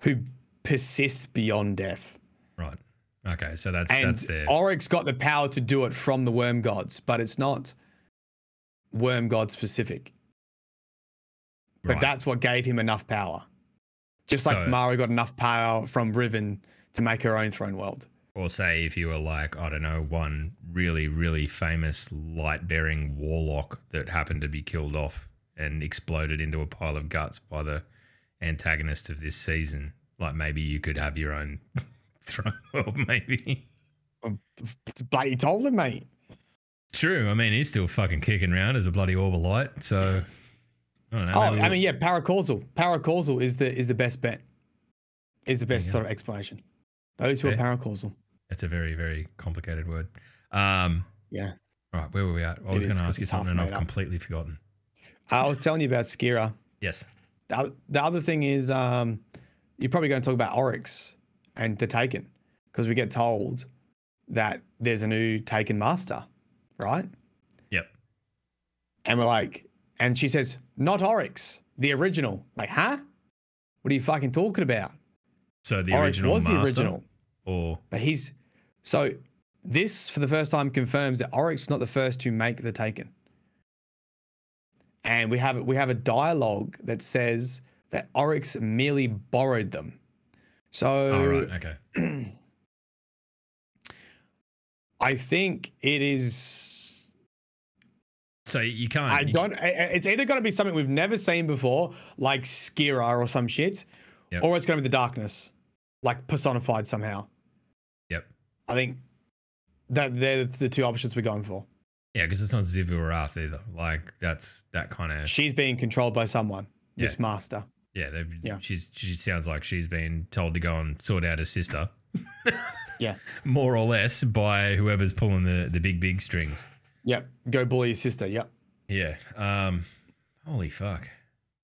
who persist beyond death, Right. Okay. So that's and that's fair. Oryx got the power to do it from the Worm Gods, but it's not Worm God specific. But Right. that's what gave him enough power, just like So- Mara got enough power from Riven to make her own throne world. Or say if you were like, I don't know, one really, really famous light bearing warlock that happened to be killed off and exploded into a pile of guts by the antagonist of this season. Like maybe you could have your own throne world, maybe. Bloody told him, mate. True. I mean, he's still fucking kicking around as a bloody orb of light. So, I don't know. Oh, I we'll- mean, yeah, paracausal. Paracausal is the is the best bet. Is the best go. sort of explanation. Those who are Fair. paracausal. it's a very, very complicated word. Um, Yeah. right. Where were we at? I It was going to ask you something and I've up. completely forgotten. I was telling you about Skira. Yes. The, the other thing is, um, you're probably going to talk about Oryx and the Taken because we get told that there's a new Taken master, right? Yep. And we're like, and she says, not Oryx, the original. Like, huh? What are you fucking talking about? So the Oryx original was the original. or But he's so this for the first time confirms that Oryx is not the first to make the Taken. And we have we have a dialogue that says that Oryx merely borrowed them. So oh right, okay. I think it is. So you can't. I you don't. i- It's either going to be something we've never seen before, like Skira or some shit, Yep. or it's going to be the darkness, like personified somehow. Yep. I think that they're the two options we're going for. Yeah, because it's not Xivu Arath either. Like that's that kind of. She's being controlled by someone. This master. Yeah, they've- Yeah. She's she sounds like she's been told to go and sort out her sister, Yeah. more or less, by whoever's pulling the the big big strings. Yep. Go bully your sister. Yep. Yeah. Um. Holy fuck.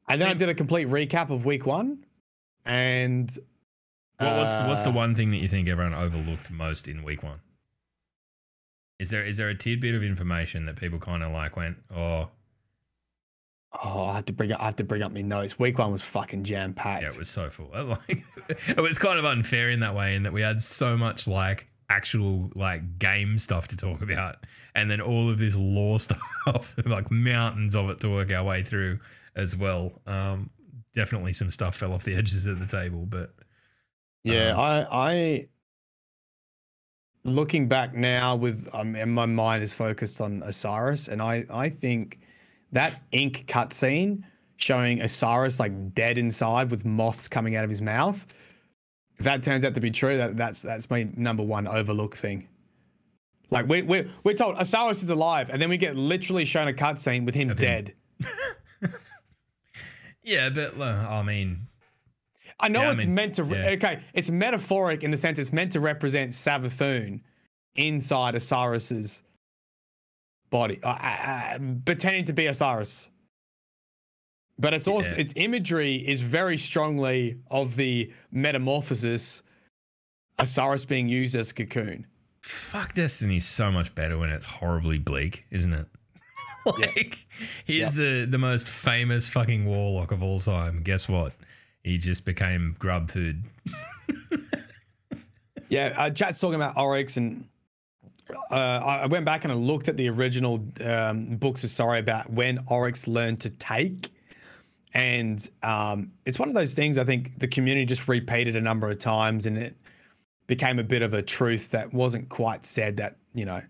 And then I did a complete recap of week one. And What, what's the, what's the uh, one thing that you think everyone overlooked most in week one? Is there is there a tidbit of information that people kind of like went, oh Oh, I have to bring up I have to bring up my notes. Week one was fucking jam packed. yeah, it was so full. Like it was kind of unfair in that way, in that we had so much like actual like game stuff to talk about, and then all of this lore stuff, like mountains of it to work our way through as well. Um, definitely some stuff fell off the edges of the table, but Yeah, Um, I, I, looking back now, with um, and my mind is focused on Osiris, and I, I think that ink cutscene showing Osiris like dead inside with moths coming out of his mouth. If that turns out to be true, that that's that's my number one overlook thing. Like we're we're, we're told Osiris is alive, and then we get literally shown a cutscene with him dead. Yeah, but uh, I mean, I know Yeah, I it's mean, meant to. Re- yeah. Okay, it's metaphoric in the sense it's meant to represent Savathun inside Osiris's body, uh, uh, uh, pretending to be Osiris. But it's also Yeah. its imagery is very strongly of the metamorphosis, Osiris being used as a cocoon. fuck Destiny's so much better when it's horribly bleak, isn't it? like, here's the the most famous fucking warlock of all time. Guess what? He just became grub food. Yeah, uh, chat's talking about Oryx, and uh, I went back and I looked at the original um, books of sorry about when Oryx learned to take, and um, it's one of those things I think the community just repeated a number of times, and it became a bit of a truth that wasn't quite said. That you know,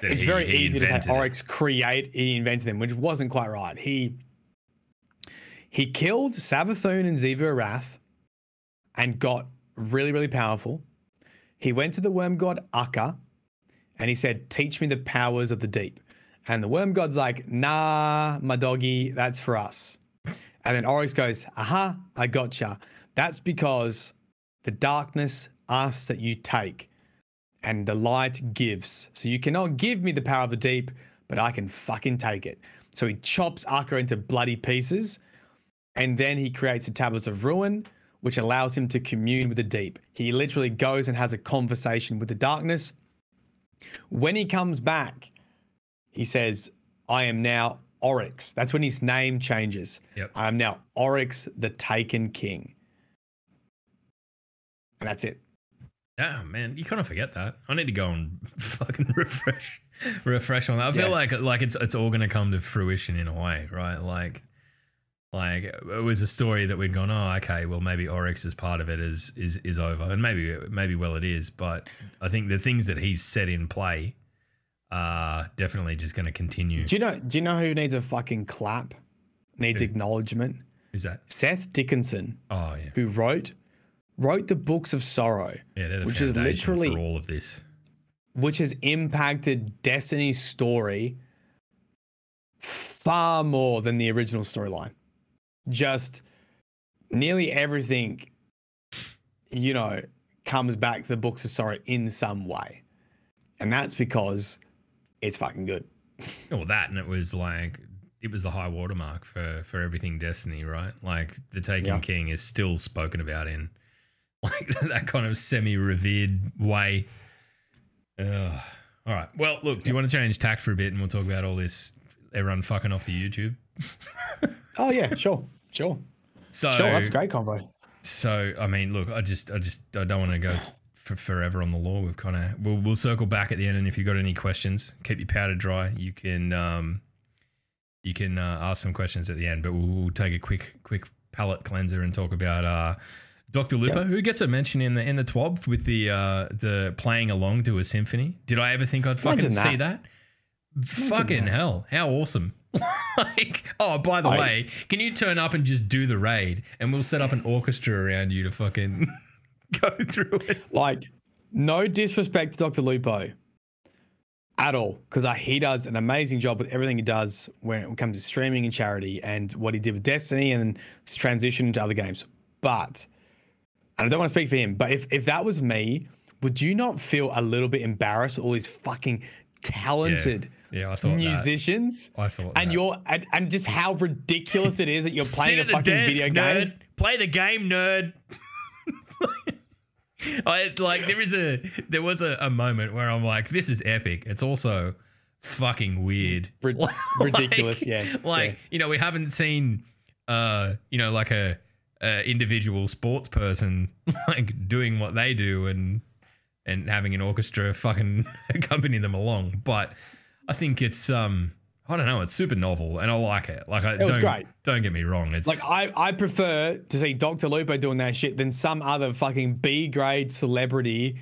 that it's he- very he easy to say. Oryx create he invented them, which wasn't quite right. He he killed Savathun and Xivu Arath and got really, really powerful. He went to the worm god Akka and he said, Teach me the powers of the deep. And the worm god's like, Nah, my doggy, that's for us. And then Oryx goes, Aha, I gotcha. That's because the darkness asks that you take and the light gives. So you cannot give me the power of the deep, but I can fucking take it. So he chops Akka into bloody pieces, and then he creates the tablets of ruin, which allows him to commune with the deep. He literally goes and has a conversation with the darkness. When he comes back, he says, I am now Oryx. That's when his name changes. Yep. I am now Oryx, the Taken King. And that's it. Yeah, man, you kind of forget that. I need to go and fucking refresh, refresh on that. I feel Yeah. like like it's it's all going to come to fruition in a way, right? Like, like it was a story that we'd gone, oh, okay, well maybe Oryx is part of it is is is over, and maybe maybe well it is, but I think the things that he's set in play are definitely just going to continue. Do you know do you know who needs a fucking clap? Needs Who? acknowledgement? Is that? Seth Dickinson, Oh yeah, who wrote wrote the books of sorrow, yeah. They're the which is literally- for all of this. which has impacted Destiny's story far more than the original storyline. Just nearly everything, you know, comes back to the books of sorrow in some way. And that's because it's fucking good. Well, that and it was like it was the high watermark for for everything Destiny, right? Like the Taken Yeah. King is still spoken about in like that kind of semi revered way. Ugh. All right. Well, look, do you want to change tack for a bit and we'll talk about all this everyone fucking off the YouTube? Oh yeah, sure. Sure. So Sure, that's a great convo. So I mean, look, I just, I just, I don't want to go for forever on the lore. We've kind of, we'll, we'll circle back at the end, and if you've got any questions, keep your powder dry. You can, um, you can uh, ask some questions at the end, but we'll, we'll take a quick, quick palate cleanser and talk about uh, Dr. Lupo, who gets a mention in the in the TWAB with the uh, the playing along to a symphony. Did I ever think I'd fucking Imagine see that? that. Fucking that. hell! How awesome! like, oh, by the I- way, can you turn up and just do the raid, and we'll set up an orchestra around you to fucking go through it. Like, no disrespect to Dr. Lupo at all, because uh, he does an amazing job with everything he does when it comes to streaming and charity and what he did with Destiny and his transition into other games. But, and I don't want to speak for him, but if, if that was me, would you not feel a little bit embarrassed with all these fucking talented Yeah, I thought that. musicians? I thought And that. you're and, and just how ridiculous it is that you're playing a fucking desk, video nerd. game. Play the game, nerd. I like there is a there was a, a moment where I'm like, this is epic. It's also fucking weird. Rid- Like- ridiculous, yeah, Like, yeah. you know, we haven't seen uh, you know, like a, a individual sports person like doing what they do and and having an orchestra fucking accompany them along. But I think it's um I don't know, it's super novel and I like it. Like I was don't great. don't get me wrong. It's Like I, I prefer to see Dr. Lupo doing that shit than some other fucking B grade celebrity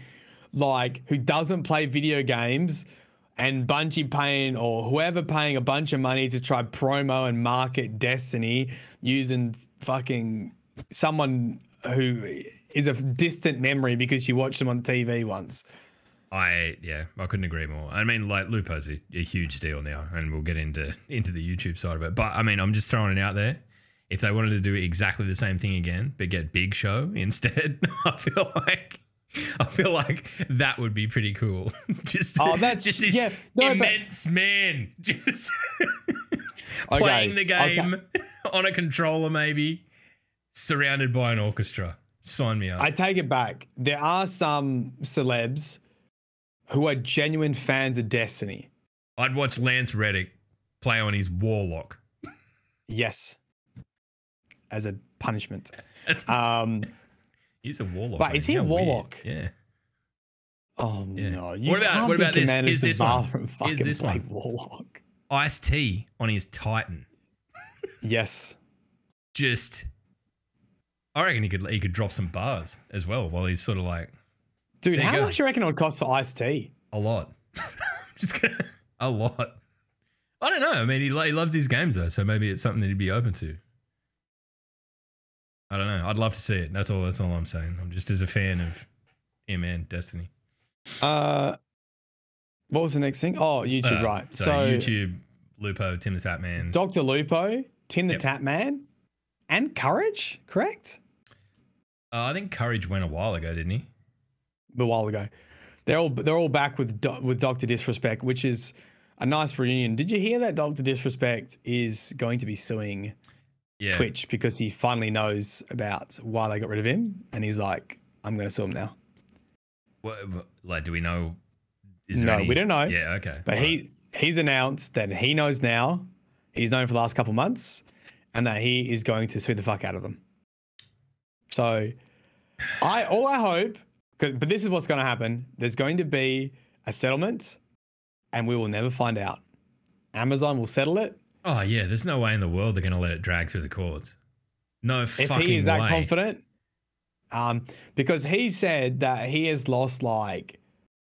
like who doesn't play video games and Bungie paying or whoever paying a bunch of money to try promo and market Destiny using fucking someone who is a distant memory because you watched them on TV once. I yeah, I couldn't agree more. I mean, like Lupo's a, a huge deal now, and we'll get into into the YouTube side of it. But I mean, I'm just throwing it out there. If they wanted to do exactly the same thing again, but get Big Show instead, I feel like I feel like that would be pretty cool. just Oh, that's- just this yeah, no, but- immense man just Okay, playing the I'll ta- game on a controller, maybe surrounded by an orchestra. Sign me up. I take it back. There are some celebs who are genuine fans of Destiny. I'd watch Lance Reddick play on his Warlock. Yes. As a punishment. That's, Um he's a Warlock. but man. is he a How weird. Warlock? Yeah. oh Yeah. no. You What about- what about this? Is this one? Is this one? Warlock. Ice T on his Titan. Yes. Just, I reckon he could he could drop some bars as well while he's sort of like Dude, how much do you reckon it would cost for Ice T? a lot. Just gonna, a lot. I don't know. I mean, he, he loves his games though, so maybe it's something that he'd be open to. I don't know. I'd love to see it. That's all. That's all I'm saying. I'm just as a fan of him and Destiny. Uh what was the next thing? Oh, YouTube, Uh, right. So, So, YouTube, Lupo, Tim the Tatman. Dr. Lupo, Tim the Yep. Tap Man, and Courage, correct? Uh, I think Courage went a while ago, didn't he? a while ago. They're all they're all back with Do- with Doctor Disrespect, which is a nice reunion. Did you hear that Doctor Disrespect is going to be suing Yeah. Twitch because he finally knows about why they got rid of him, and he's like, "I'm going to sue him now." What, like, do we know? is No, any- we don't know. Yeah. Okay. But he he's announced that he knows now. He's known for the last couple months, and that he is going to sue the fuck out of them. So, I all I hope, but this is what's going to happen. There's going to be a settlement, and we will never find out. Amazon will settle it. Oh yeah. There's no way in the world they're going to let it drag through the courts. No If fucking way. If he is that way. confident, um, because he said that he has lost like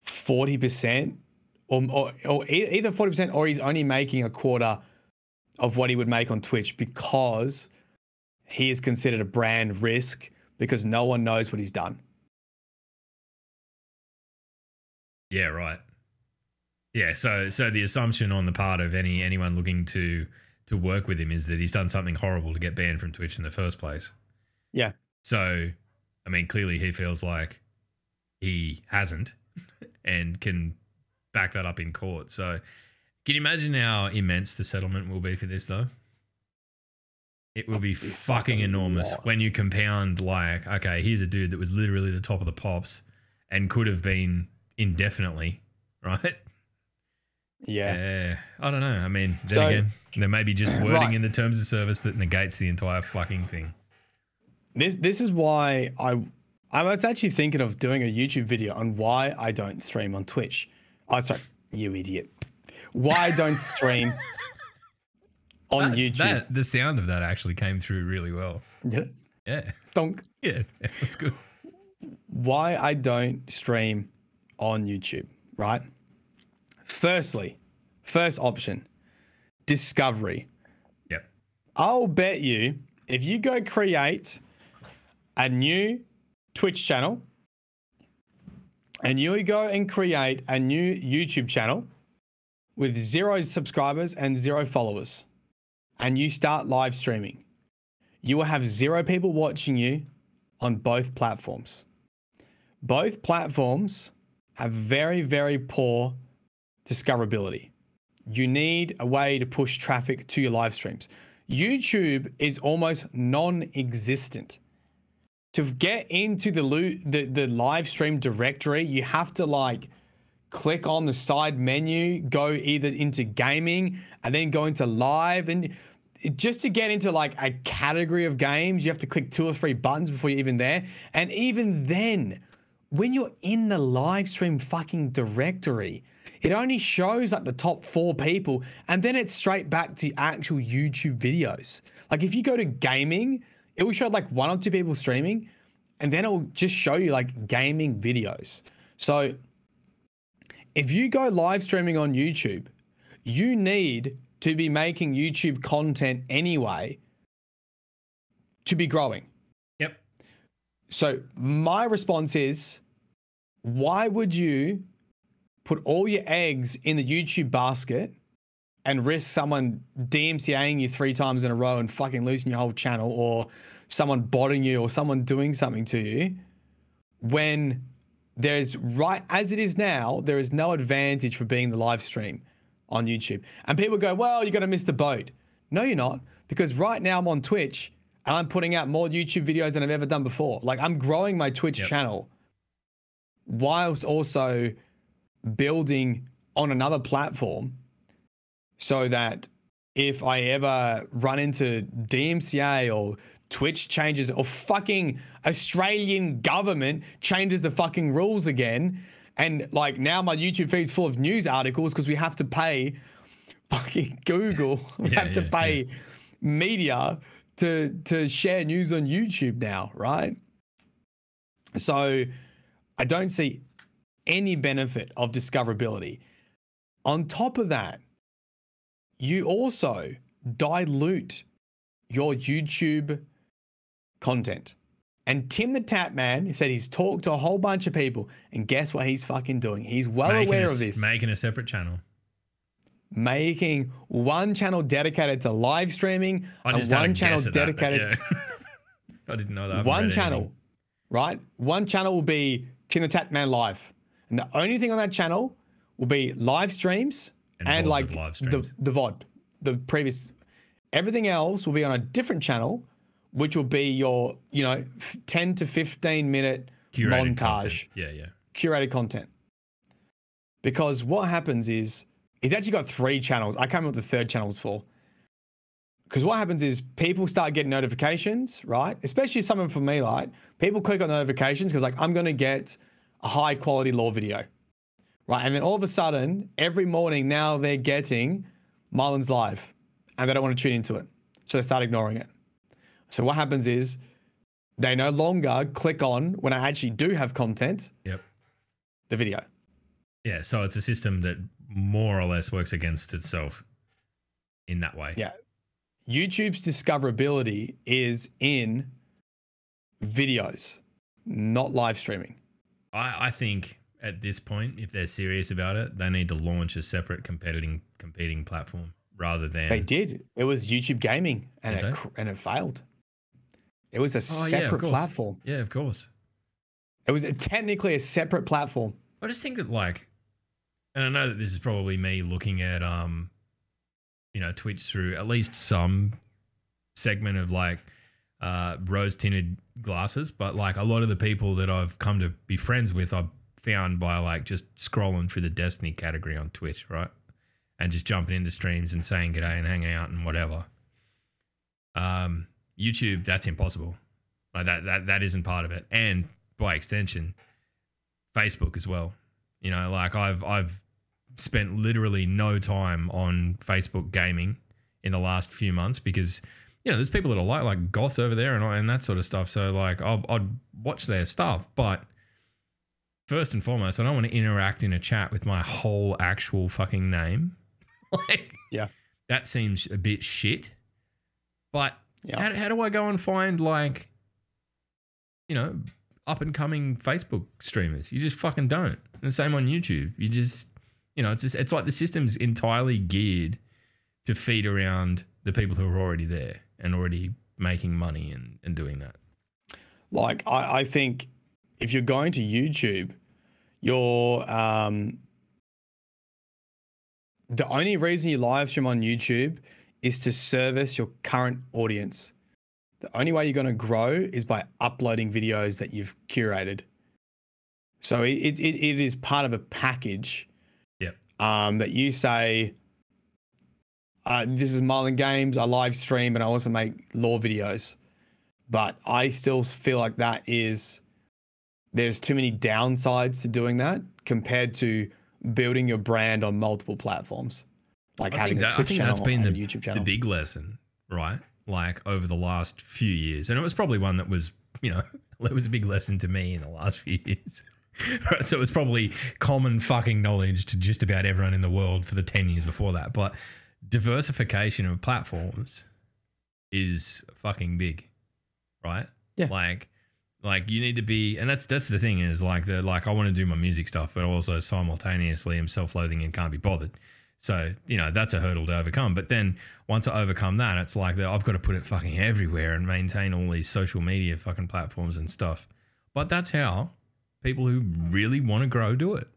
forty percent, or, or or either forty percent, or he's only making a quarter of what he would make on Twitch because he is considered a brand risk because no one knows what he's done. Yeah, right. Yeah, so so the assumption on the part of any anyone looking to to work with him is that he's done something horrible to get banned from Twitch in the first place. Yeah. So, I mean, clearly he feels like he hasn't and can back that up in court. So, can you imagine how immense the settlement will be for this though? It will be fucking enormous when you compound like, okay, here's a dude that was literally the top of the pops and could have been indefinitely, right? Yeah. Yeah, I don't know. I mean, then So- again, there may be just wording Right. in the terms of service that negates the entire fucking thing. This this is why I I was actually thinking of doing a YouTube video on why I don't stream on Twitch. Oh, sorry, you idiot. Why I don't stream on That- YouTube. that- the sound of that actually came through really well. Yeah. Yeah, Donk. yeah, that's good. Why I don't stream on YouTube, right? Firstly, first option, discovery. Yep. I'll bet you if you go create a new Twitch channel and you go and create a new YouTube channel with zero subscribers and zero followers and you start live streaming, you will have zero people watching you on both platforms. Both platforms have very, very poor discoverability. You need a way to push traffic to your live streams. YouTube is almost non-existent. To get into the, lo- the the live stream directory, you have to like click on the side menu, go either into gaming and then go into live and just to get into like a category of games, you have to click two or three buttons before you're even there. And even then, when you're in the live stream fucking directory, it only shows like the top four people and then it's straight back to actual YouTube videos. Like if you go to gaming, it will show like one or two people streaming and then it will just show you like gaming videos. So if you go live streaming on YouTube, you need to be making YouTube content anyway to be growing. Yep. So my response is, why would you put all your eggs in the YouTube basket and risk someone DMCAing you three times in a row and fucking losing your whole channel or someone botting you or someone doing something to you when there's right as it is now, there is no advantage for being the live stream on YouTube. And people go, well, you're going to miss the boat. No, you're not. Because right now I'm on Twitch and I'm putting out more YouTube videos than I've ever done before. Like I'm growing my Twitch Yep. channel whilst also building on another platform so that if I ever run into DMCA or Twitch changes or fucking Australian government changes the fucking rules again, and like now my YouTube feed's full of news articles because we have to pay fucking Google, we Yeah, have to yeah, pay media to to share news on YouTube now, right? So I don't see any benefit of discoverability. On top of that, you also dilute your YouTube content. And Tim the Tatman said he's talked to a whole bunch of people, and guess what he's fucking doing? He's well making aware a, of this. Making a separate channel. making one channel dedicated to live streaming I and just had a one channel at that, dedicated yeah. I didn't know that. One channel, anything. right? One channel will be Tim the Tatman Live. And the only thing on that channel will be live streams And and, like live the, the VOD, the previous. Everything else will be on a different channel, which will be your, you know, 10 to 15 minute Curated montage, content. Yeah, yeah. curated content. Because what happens is, he's actually got three channels. I can't remember what the third channel's for. Because what happens is people start getting notifications, right? Especially someone for me, like people click on notifications because like I'm gonna get a high quality lore video, right? And then all of a sudden, every morning now they're getting Myelin's live, and they don't want to tune into it, so they start ignoring it. So what happens is they no longer click on when I actually do have content, Yep. the video. Yeah. So it's a system that more or less works against itself in that way. Yeah. YouTube's discoverability is in videos, not live streaming. I, I think at this point, if they're serious about it, they need to launch a separate competing competing platform rather than They did. It was YouTube Gaming, and it cr- and it failed. It was a Oh, separate course. platform. Yeah, of course. It was a, technically a separate platform. I just think that like, and I know that this is probably me looking at um, you know, Twitch through at least some segment of like uh rose tinted glasses, but like a lot of the people that I've come to be friends with, I've found by like just scrolling through the Destiny category on Twitch, right? And just jumping into streams and saying g'day and hanging out and whatever. Um, YouTube, that's impossible. Like that that that isn't part of it. And by extension, Facebook as well. You know, like I've I've spent literally no time on Facebook gaming in the last few months because you know there's people that are like like goths over there and and that sort of stuff. So like I'll I'd watch their stuff, but first and foremost, I don't want to interact in a chat with my whole actual fucking name. like Yeah. that seems a bit shit. But Yeah. how, how do I go and find like you know up and coming Facebook streamers? You just fucking don't. And the same on YouTube. You just you know it's just, it's like the system's entirely geared to feed around the people who are already there and already making money and, and doing that. Like I, I think if you're going to YouTube, you're um, the only reason you live stream on YouTube is to service your current audience. The only way you're going to grow is by uploading videos that you've curated. So it, it, it is part of a package Yep. um, that you say, uh, this is Myelin Games, I live stream and I also make lore videos. But I still feel like that is, there's too many downsides to doing that compared to building your brand on multiple platforms. Like I having think, a that, I Twitch think channel that's been the, a YouTube the big lesson, right? Like over the last few years. And it was probably one that was, you know, it was a big lesson to me in the last few years. Right, so it was probably common fucking knowledge to just about everyone in the world for the 10 years before that. But diversification of platforms is fucking big, right? Yeah. Like, Like you need to be, and that's that's the thing is like the like I want to do my music stuff, but also simultaneously I'm self-loathing and can't be bothered. So you know that's a hurdle to overcome. But then once I overcome that, it's like I've got to put it fucking everywhere and maintain all these social media fucking platforms and stuff. But that's how people who really want to grow do it,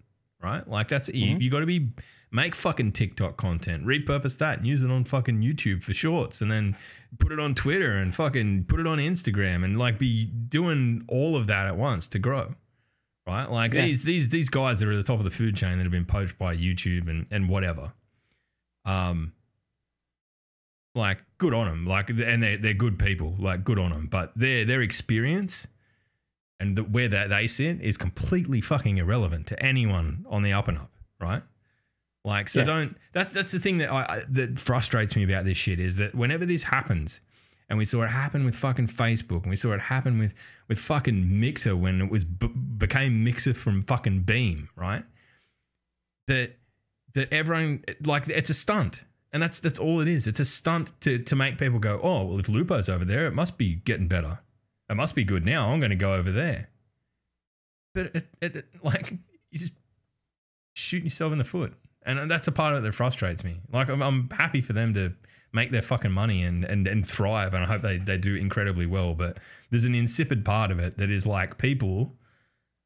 right? Like that's you, mm-hmm. you got to be make fucking TikTok content, repurpose that, and use it on fucking YouTube for shorts, and then put it on Twitter and fucking put it on Instagram, and like be doing all of that at once to grow, right? Like Yeah. these these these guys that are at the top of the food chain that have been poached by YouTube and and whatever, um, like good on them, like and they're they're good people, like good on them, but their their experience. And the, where that they sit is completely fucking irrelevant to anyone on the up and up, right? Like, so Yeah. don't. That's that's the thing that I, I that frustrates me about this shit is that whenever this happens, and we saw it happen with fucking Facebook, and we saw it happen with with fucking Mixer when it was b- became Mixer from fucking Beam, right? That that everyone like it's a stunt, and that's that's all it is. It's a stunt to to make people go, oh well, if Lupo's over there, it must be getting better. It must be good now. I'm going to go over there. But it, it, it like you just shooting yourself in the foot. And that's a part of it that frustrates me. Like I'm, I'm happy for them to make their fucking money and, and, and thrive. And I hope they, they do incredibly well. But there's an insipid part of it that is like people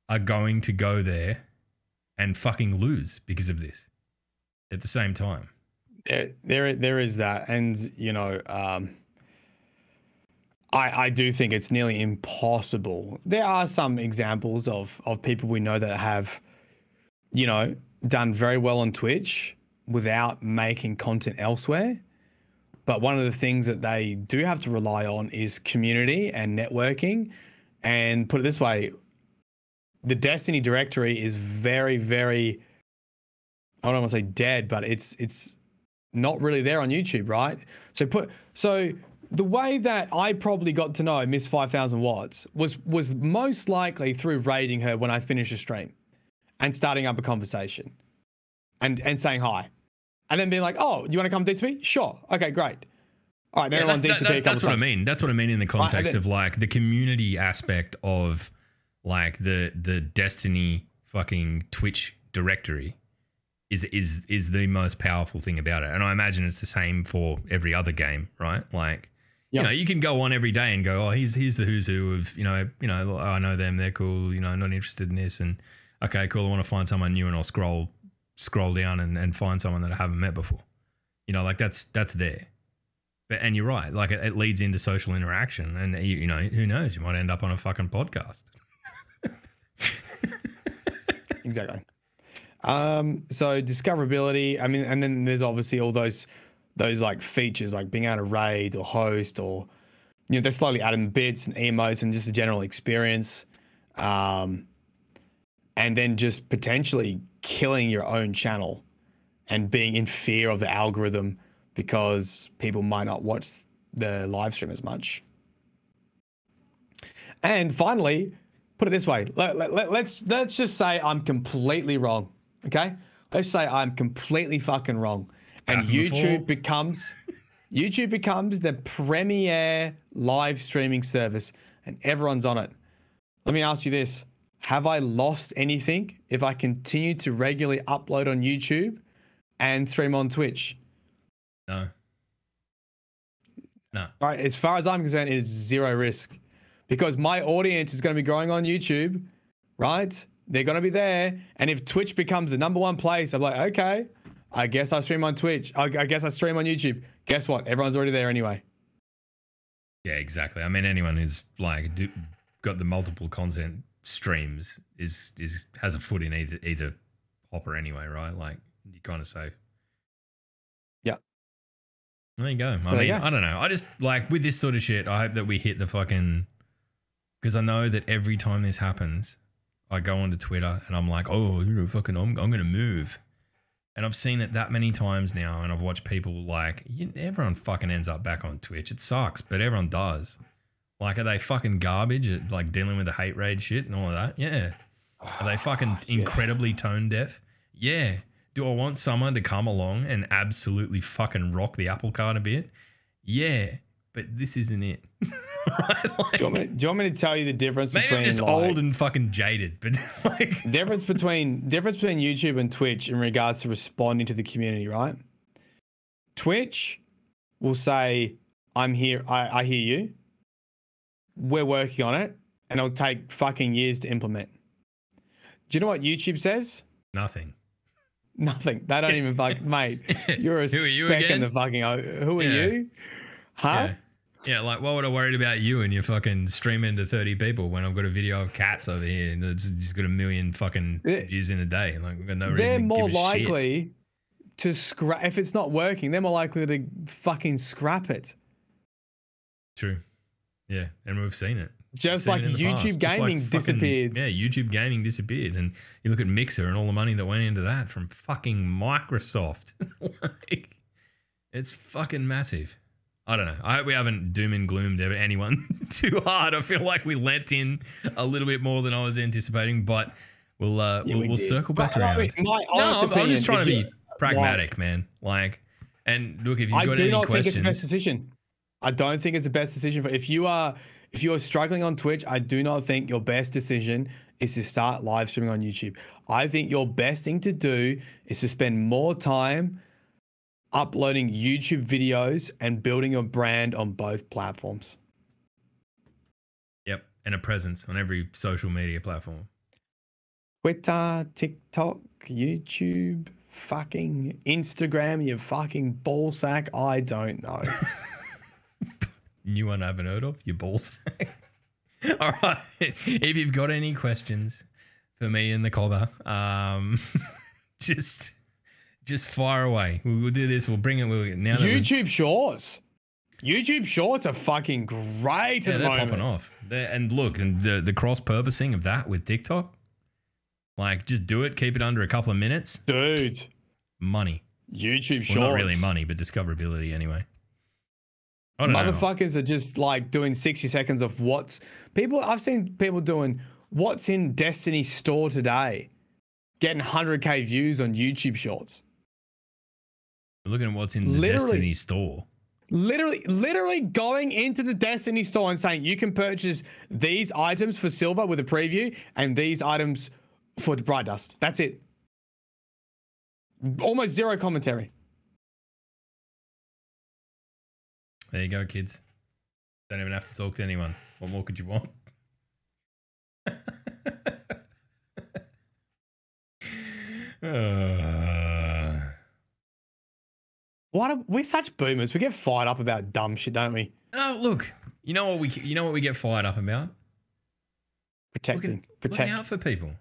are going to go there and fucking lose because of this at the same time. there, there, there is that, and you know, um, I, I do think it's nearly impossible. There are some examples of of people we know that have, you know, done very well on Twitch without making content elsewhere. But one of the things that they do have to rely on is community and networking. And put it this way, the Destiny directory is very, very I don't want to say dead, but it's it's not really there on YouTube, right? So put so the way that I probably got to know Miss Five Thousand Watts was was most likely through raiding her when I finished a stream, and starting up a conversation, and and saying hi, and then being like, "Oh, you want to come DTP? me? Sure. Okay, great. All right, Yeah, everyone that's, that- that- that's what I mean. That's what I mean in the context then- of like the community aspect of like the the Destiny fucking Twitch directory is is is the most powerful thing about it. And I imagine it's the same for every other game, right? Like Yeah. you know, you can go on every day and go, oh, here's here's the who's who of you know, you know, I know them, they're cool. You know, I'm not interested in this, and okay, cool. I want to find someone new, and I'll scroll scroll down and, and find someone that I haven't met before. You know, like that's that's there. But and you're right, like it, it leads into social interaction, and you, you know, who knows, you might end up on a fucking podcast. Exactly. Um, so discoverability, I mean, and then there's obviously all those those like features like being able to raid or host or you know, they're slowly adding bits and emotes and just the general experience. Um, and then just potentially killing your own channel and being in fear of the algorithm because people might not watch the live stream as much. And finally, put it this way let, let, let, let's let's just say i'm completely wrong okay? Let's say i'm completely fucking wrong and Happened before. youtube becomes youtube becomes the premier live streaming service and everyone's on it. Let me ask you this. Have i lost anything if i continue to regularly upload on youtube and stream on twitch? No, no, All right, as far as I'm concerned, it's zero risk because my audience is going to be growing on YouTube, right? They're going to be there. And if Twitch becomes the number one place, I'm like, okay, I guess I stream on Twitch. I, I guess I stream on YouTube. Guess what? Everyone's already there anyway. yeah, exactly. I mean, anyone who's like do, got the multiple content streams is is has a foot in either either hopper anyway, right? Like you're kind of safe. Yeah. There you go. I mean, go. I don't know. I just like with this sort of shit. I hope that we hit the fucking because I know that every time this happens, I go onto Twitter and I'm like, oh, you know, fucking, I'm, I'm gonna move. And I've seen it that many times now, and I've watched people like you, everyone fucking ends up back on Twitch. It sucks, but everyone does. Like, are they fucking garbage at like dealing with the hate raid shit and all of that? Yeah. Are they ah, fucking incredibly tone deaf? Yeah. Do I want someone to come along and absolutely fucking rock the apple cart a bit? Yeah. But this isn't it. right? Like, Do you, want me, do you want me to tell you the difference maybe between I'm just like, old and fucking jaded, but like, difference between difference between YouTube and Twitch in regards to responding to the community, right? Twitch will say, "I'm here. I, I hear you. We're working on it, and it'll take fucking years to implement." Do you know what YouTube says? nothing. Nothing. They don't even fuck, mate. You're a Who you speck in the fucking. Who are Yeah. you? Huh? Yeah. Yeah, like what would I worry about you and your fucking streaming to 30 people when I've got a video of cats over here and it's just got a million fucking views in a day? Like, we've got no they're reason to more give a shit. likely to scrap if it's not working. They're more likely to fucking scrap it. True. Yeah, and we've seen it. Just like it YouTube. Just like gaming fucking- disappeared. Yeah, YouTube gaming disappeared. And you look at Mixer and all the money that went into that from fucking Microsoft. like, it's fucking massive. I don't know. I hope we haven't doom and gloomed anyone too hard. I feel like we lent in a little bit more than I was anticipating, but we'll uh, Yeah, we'll, we we'll circle But, back I around. mean, no, honest I'm, I'm just trying to you- be pragmatic, man. Like, and look, if you've I got do any not questions, think it's the best decision. I don't think it's the best decision for if you are if you are struggling on Twitch. I do not think your best decision is to start live streaming on YouTube. I think your best thing to do is to spend more time uploading YouTube videos and building a brand on both platforms. yep, and a presence on every social media platform. Twitter, TikTok, YouTube, fucking Instagram, you fucking ballsack. I don't know. New one I haven't heard of, your balls. All right. If you've got any questions for me and the cobber, um, just just fire away. We'll, we'll do this. We'll bring it. We'll now YouTube Shorts. YouTube Shorts are fucking great yeah, at the they're moment. popping off. They're, and look, and the the cross purposing of that with TikTok, like just do it. Keep it under a couple of minutes. Dude, Money. YouTube Shorts. Well, not really money, but discoverability anyway. Don't know. Motherfuckers are just like doing 60 seconds of what's people. I've seen people doing what's in Destiny store today, getting 100k views on YouTube Shorts. Looking at what's in the Literally. Destiny store. Literally, literally going into the Destiny store and saying you can purchase these items for silver with a preview and these items for the bright dust. That's it. Almost zero commentary. There you go, kids. Don't even have to talk to anyone. What more could you want? Uh, What? Are, we're such boomers. We get fired up about dumb shit, don't we? oh, look. You know what we you know what we get fired up about? Protecting, Looking, protect. looking out for people.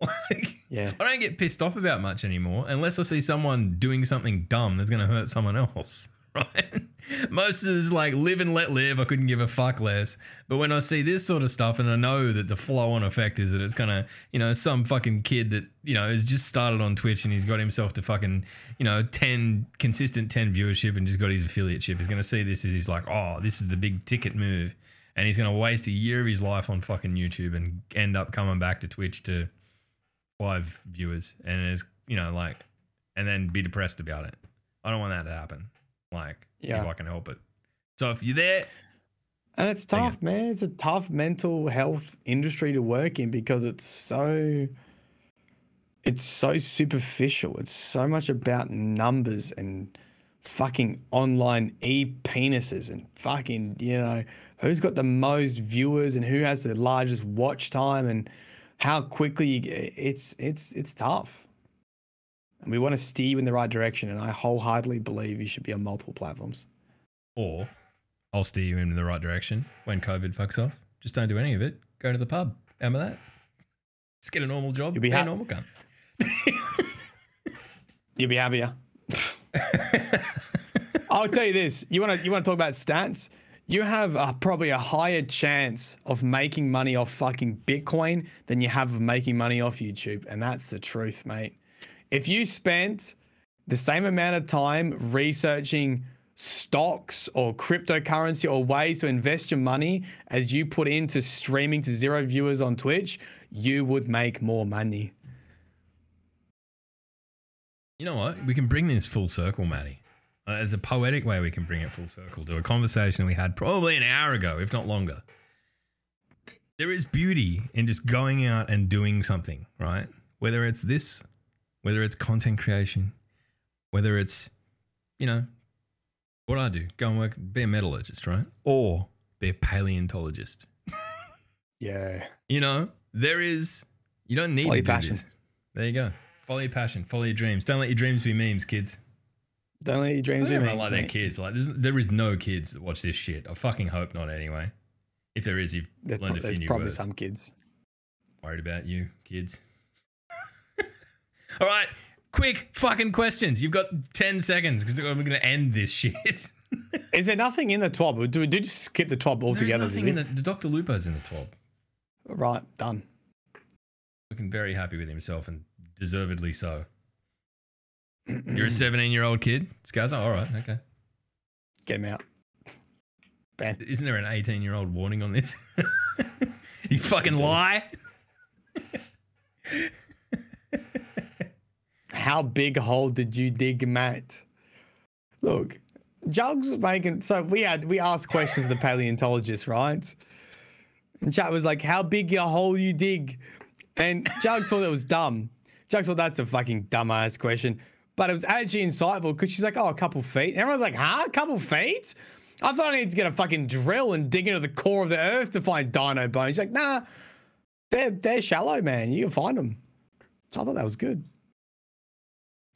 Like, Yeah. I don't get pissed off about much anymore unless I see someone doing something dumb that's going to hurt someone else. Right? Most of this like live and let live. I couldn't give a fuck less. But when I see this sort of stuff and I know that the flow on effect is that it's going to, you know, some fucking kid that, you know, has just started on Twitch and he's got himself to fucking, you know, 10 consistent 10 viewership and just got his affiliate ship. He's to see this as he's like, oh, this is the big ticket move. And he's to waste a year of his life on fucking YouTube and end up coming back to Twitch to five viewers and it's you know like and then be depressed about it i don't want that to happen like Yeah. if i can help it so if you're there And it's Take it. tough, man. It's a tough mental health industry to work in because it's so it's so superficial. It's so much about numbers and fucking online e penises and fucking, you know, who's got the most viewers and who has the largest watch time and how quickly you get it's it's it's tough. And we want to steer you in the right direction. And I wholeheartedly believe you should be on multiple platforms. or i'll steer you in the right direction when covid fucks off just don't do any of it go to the pub remember that just get a normal job You'll be be a normal cunt You'll be happier. I'll tell you this: you want to you want to talk about stats? You have uh, probably a higher chance of making money off fucking Bitcoin than you have of making money off YouTube, and that's the truth, mate. If you spent the same amount of time researching stocks or cryptocurrency or ways to invest your money as you put into streaming to zero viewers on Twitch, you would make more money. you know what we can bring this full circle matty Uh, There's a poetic way we can bring it full circle to a conversation we had probably an hour ago, if not longer. There is beauty in just going out and doing something, right? Whether it's this, whether it's content creation, whether it's, you know, what I do, go and work, be a metallurgist, right? Or be a paleontologist. Yeah. You know, there is, you don't need Follow to do passion. this. There you go. Follow your passion, follow your dreams. Don't let your dreams be memes, kids. Don't let your dreams I be memes, like their kids. Like, there's, no kids that watch this shit. I fucking hope not. Anyway, if there is, you've There's, learned prob- a few there's probably words. some kids. Worried about you, kids. All right, quick fucking questions. You've got ten seconds because we're going to end this shit. Is there nothing in the twab? Do we just skip the twab There's altogether? nothing in the, the Doctor Lupo's in the twab. Right, done. Looking very happy with himself and deservedly so. You're a 17 year old kid, Skaza. All right, okay. Get him out. Ban. Isn't there an 18 year old warning on this? you fucking lie. How big hole did you dig, Matt? Look, Jugs was making. So we had we asked questions to the paleontologist, right? And chat was like, "How big a hole you dig?" And Jugs thought it was dumb. Jugs thought that's a fucking dumbass question, but it was actually insightful because she's like, "Oh, a couple feet." And everyone's like, "Huh? A couple feet?" I thought I need to get a fucking drill and dig into the core of the earth to find dino bones. She's like, "Nah, they're they're shallow, man. You can find them." So I thought that was good.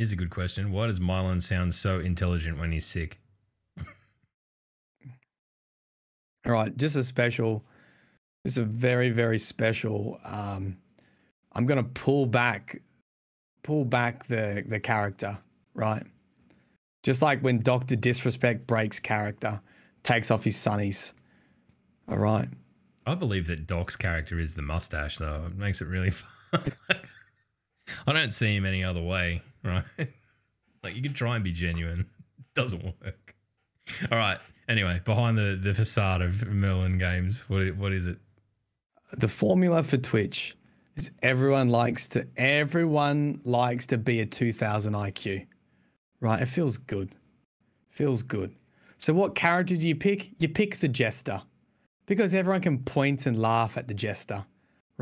Here's a good question. Why does Myelin sound so intelligent when he's sick? All right, just a special, just a very very special. Um, I'm gonna pull back, pull back the the character, right? Just like when Doctor Disrespect breaks character, takes off his sunnies. All right, I believe that Doc's character is the mustache, though. It makes it really fun. I don't see him any other way, right? like, you can try and be genuine, it doesn't work. All right. Anyway, behind the, the facade of Myelin Games, what, what is it? the formula for Twitch is everyone likes to everyone likes to be a 2000 IQ, right? It feels good, feels good. So what character do you pick? You pick the jester, because everyone can point and laugh at the jester,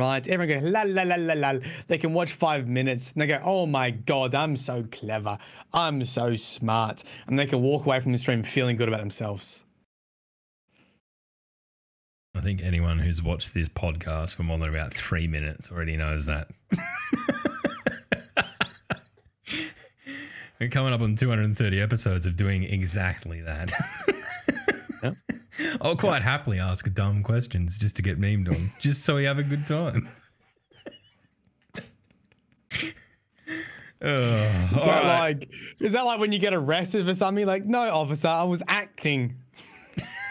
right? Everyone goes la la la la la. They can watch five minutes and they go, "Oh my god, I'm so clever, I'm so smart," and they can walk away from the stream feeling good about themselves. I think anyone who's watched this podcast for more than about three minutes already knows that. We're coming up on 230 episodes of doing exactly that. Yep. I'll quite happily ask dumb questions just to get memed on, just so we have a good time. Is that right. like is that like when you get arrested for something? Like, no, officer, I was acting.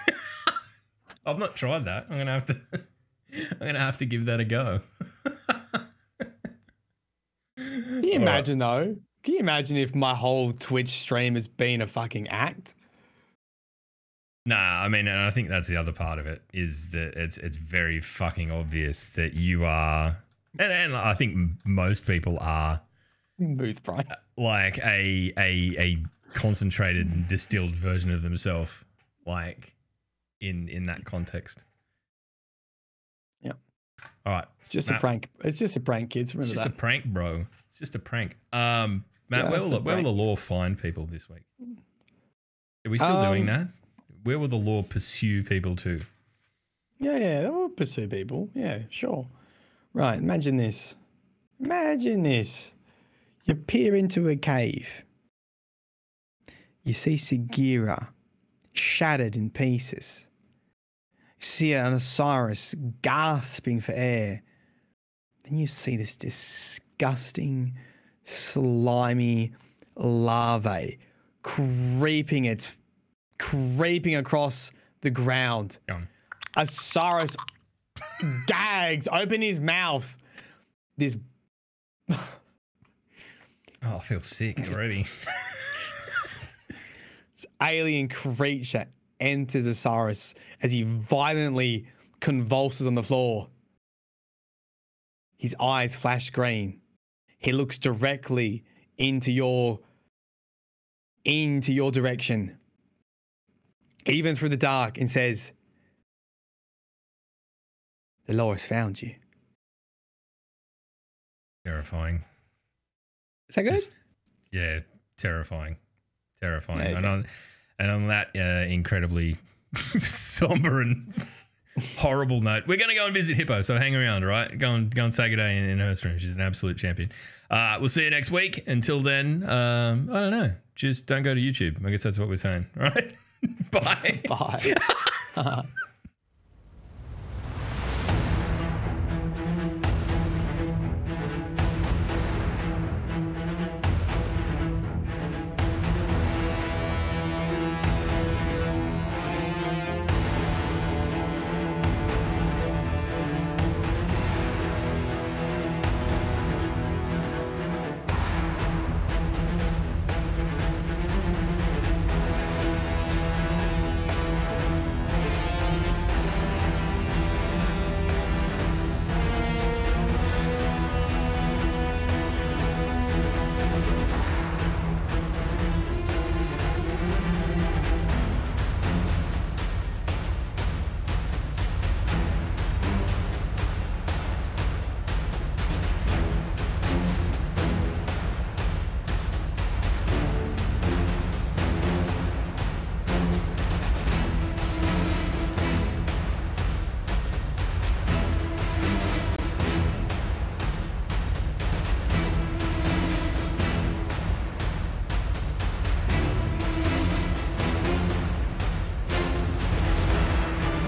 I've not tried that. I'm gonna have to. I'm gonna have to give that a go. Can you imagine though? Can you imagine if my whole Twitch stream has been a fucking act? Nah, I mean, and I think that's the other part of it is that it's it's very fucking obvious that you are, and, and I think most people are Booth Brian. like a a a concentrated and distilled version of themselves, like in in that context. Yep. All right. It's just Matt, a prank. It's just a prank, kids. It's just that. a prank, bro. It's just a prank. Um, Matt, where will, the, where will the lore find people this week? Are we still doing Um, that? Where will the lore pursue people to? yeah, yeah, they will pursue people. Yeah, sure. Right, imagine this. Imagine this. You peer into a cave. You see Sagira shattered in pieces. You see an Osiris gasping for air. Then you see this disgusting, slimy larvae creeping its creeping across the ground. On. Osiris gags, open his mouth. This Oh, I feel sick already. this alien creature enters Osiris as he violently convulses on the floor. His eyes flash green. He looks directly into your into your direction, even through the dark, and says, Dolores found you. Terrifying. Is that good? Just- yeah, terrifying, terrifying. Okay. And on and on that uh, incredibly somber and horrible note, we're going to go and visit Hippo. So hang around, right? Go and go and say good day in, in her stream. She's an absolute champion. Uh, we'll see you next week. Until then, um, I don't know. Just don't go to YouTube. I guess that's what we're saying. Right. Bye. Bye.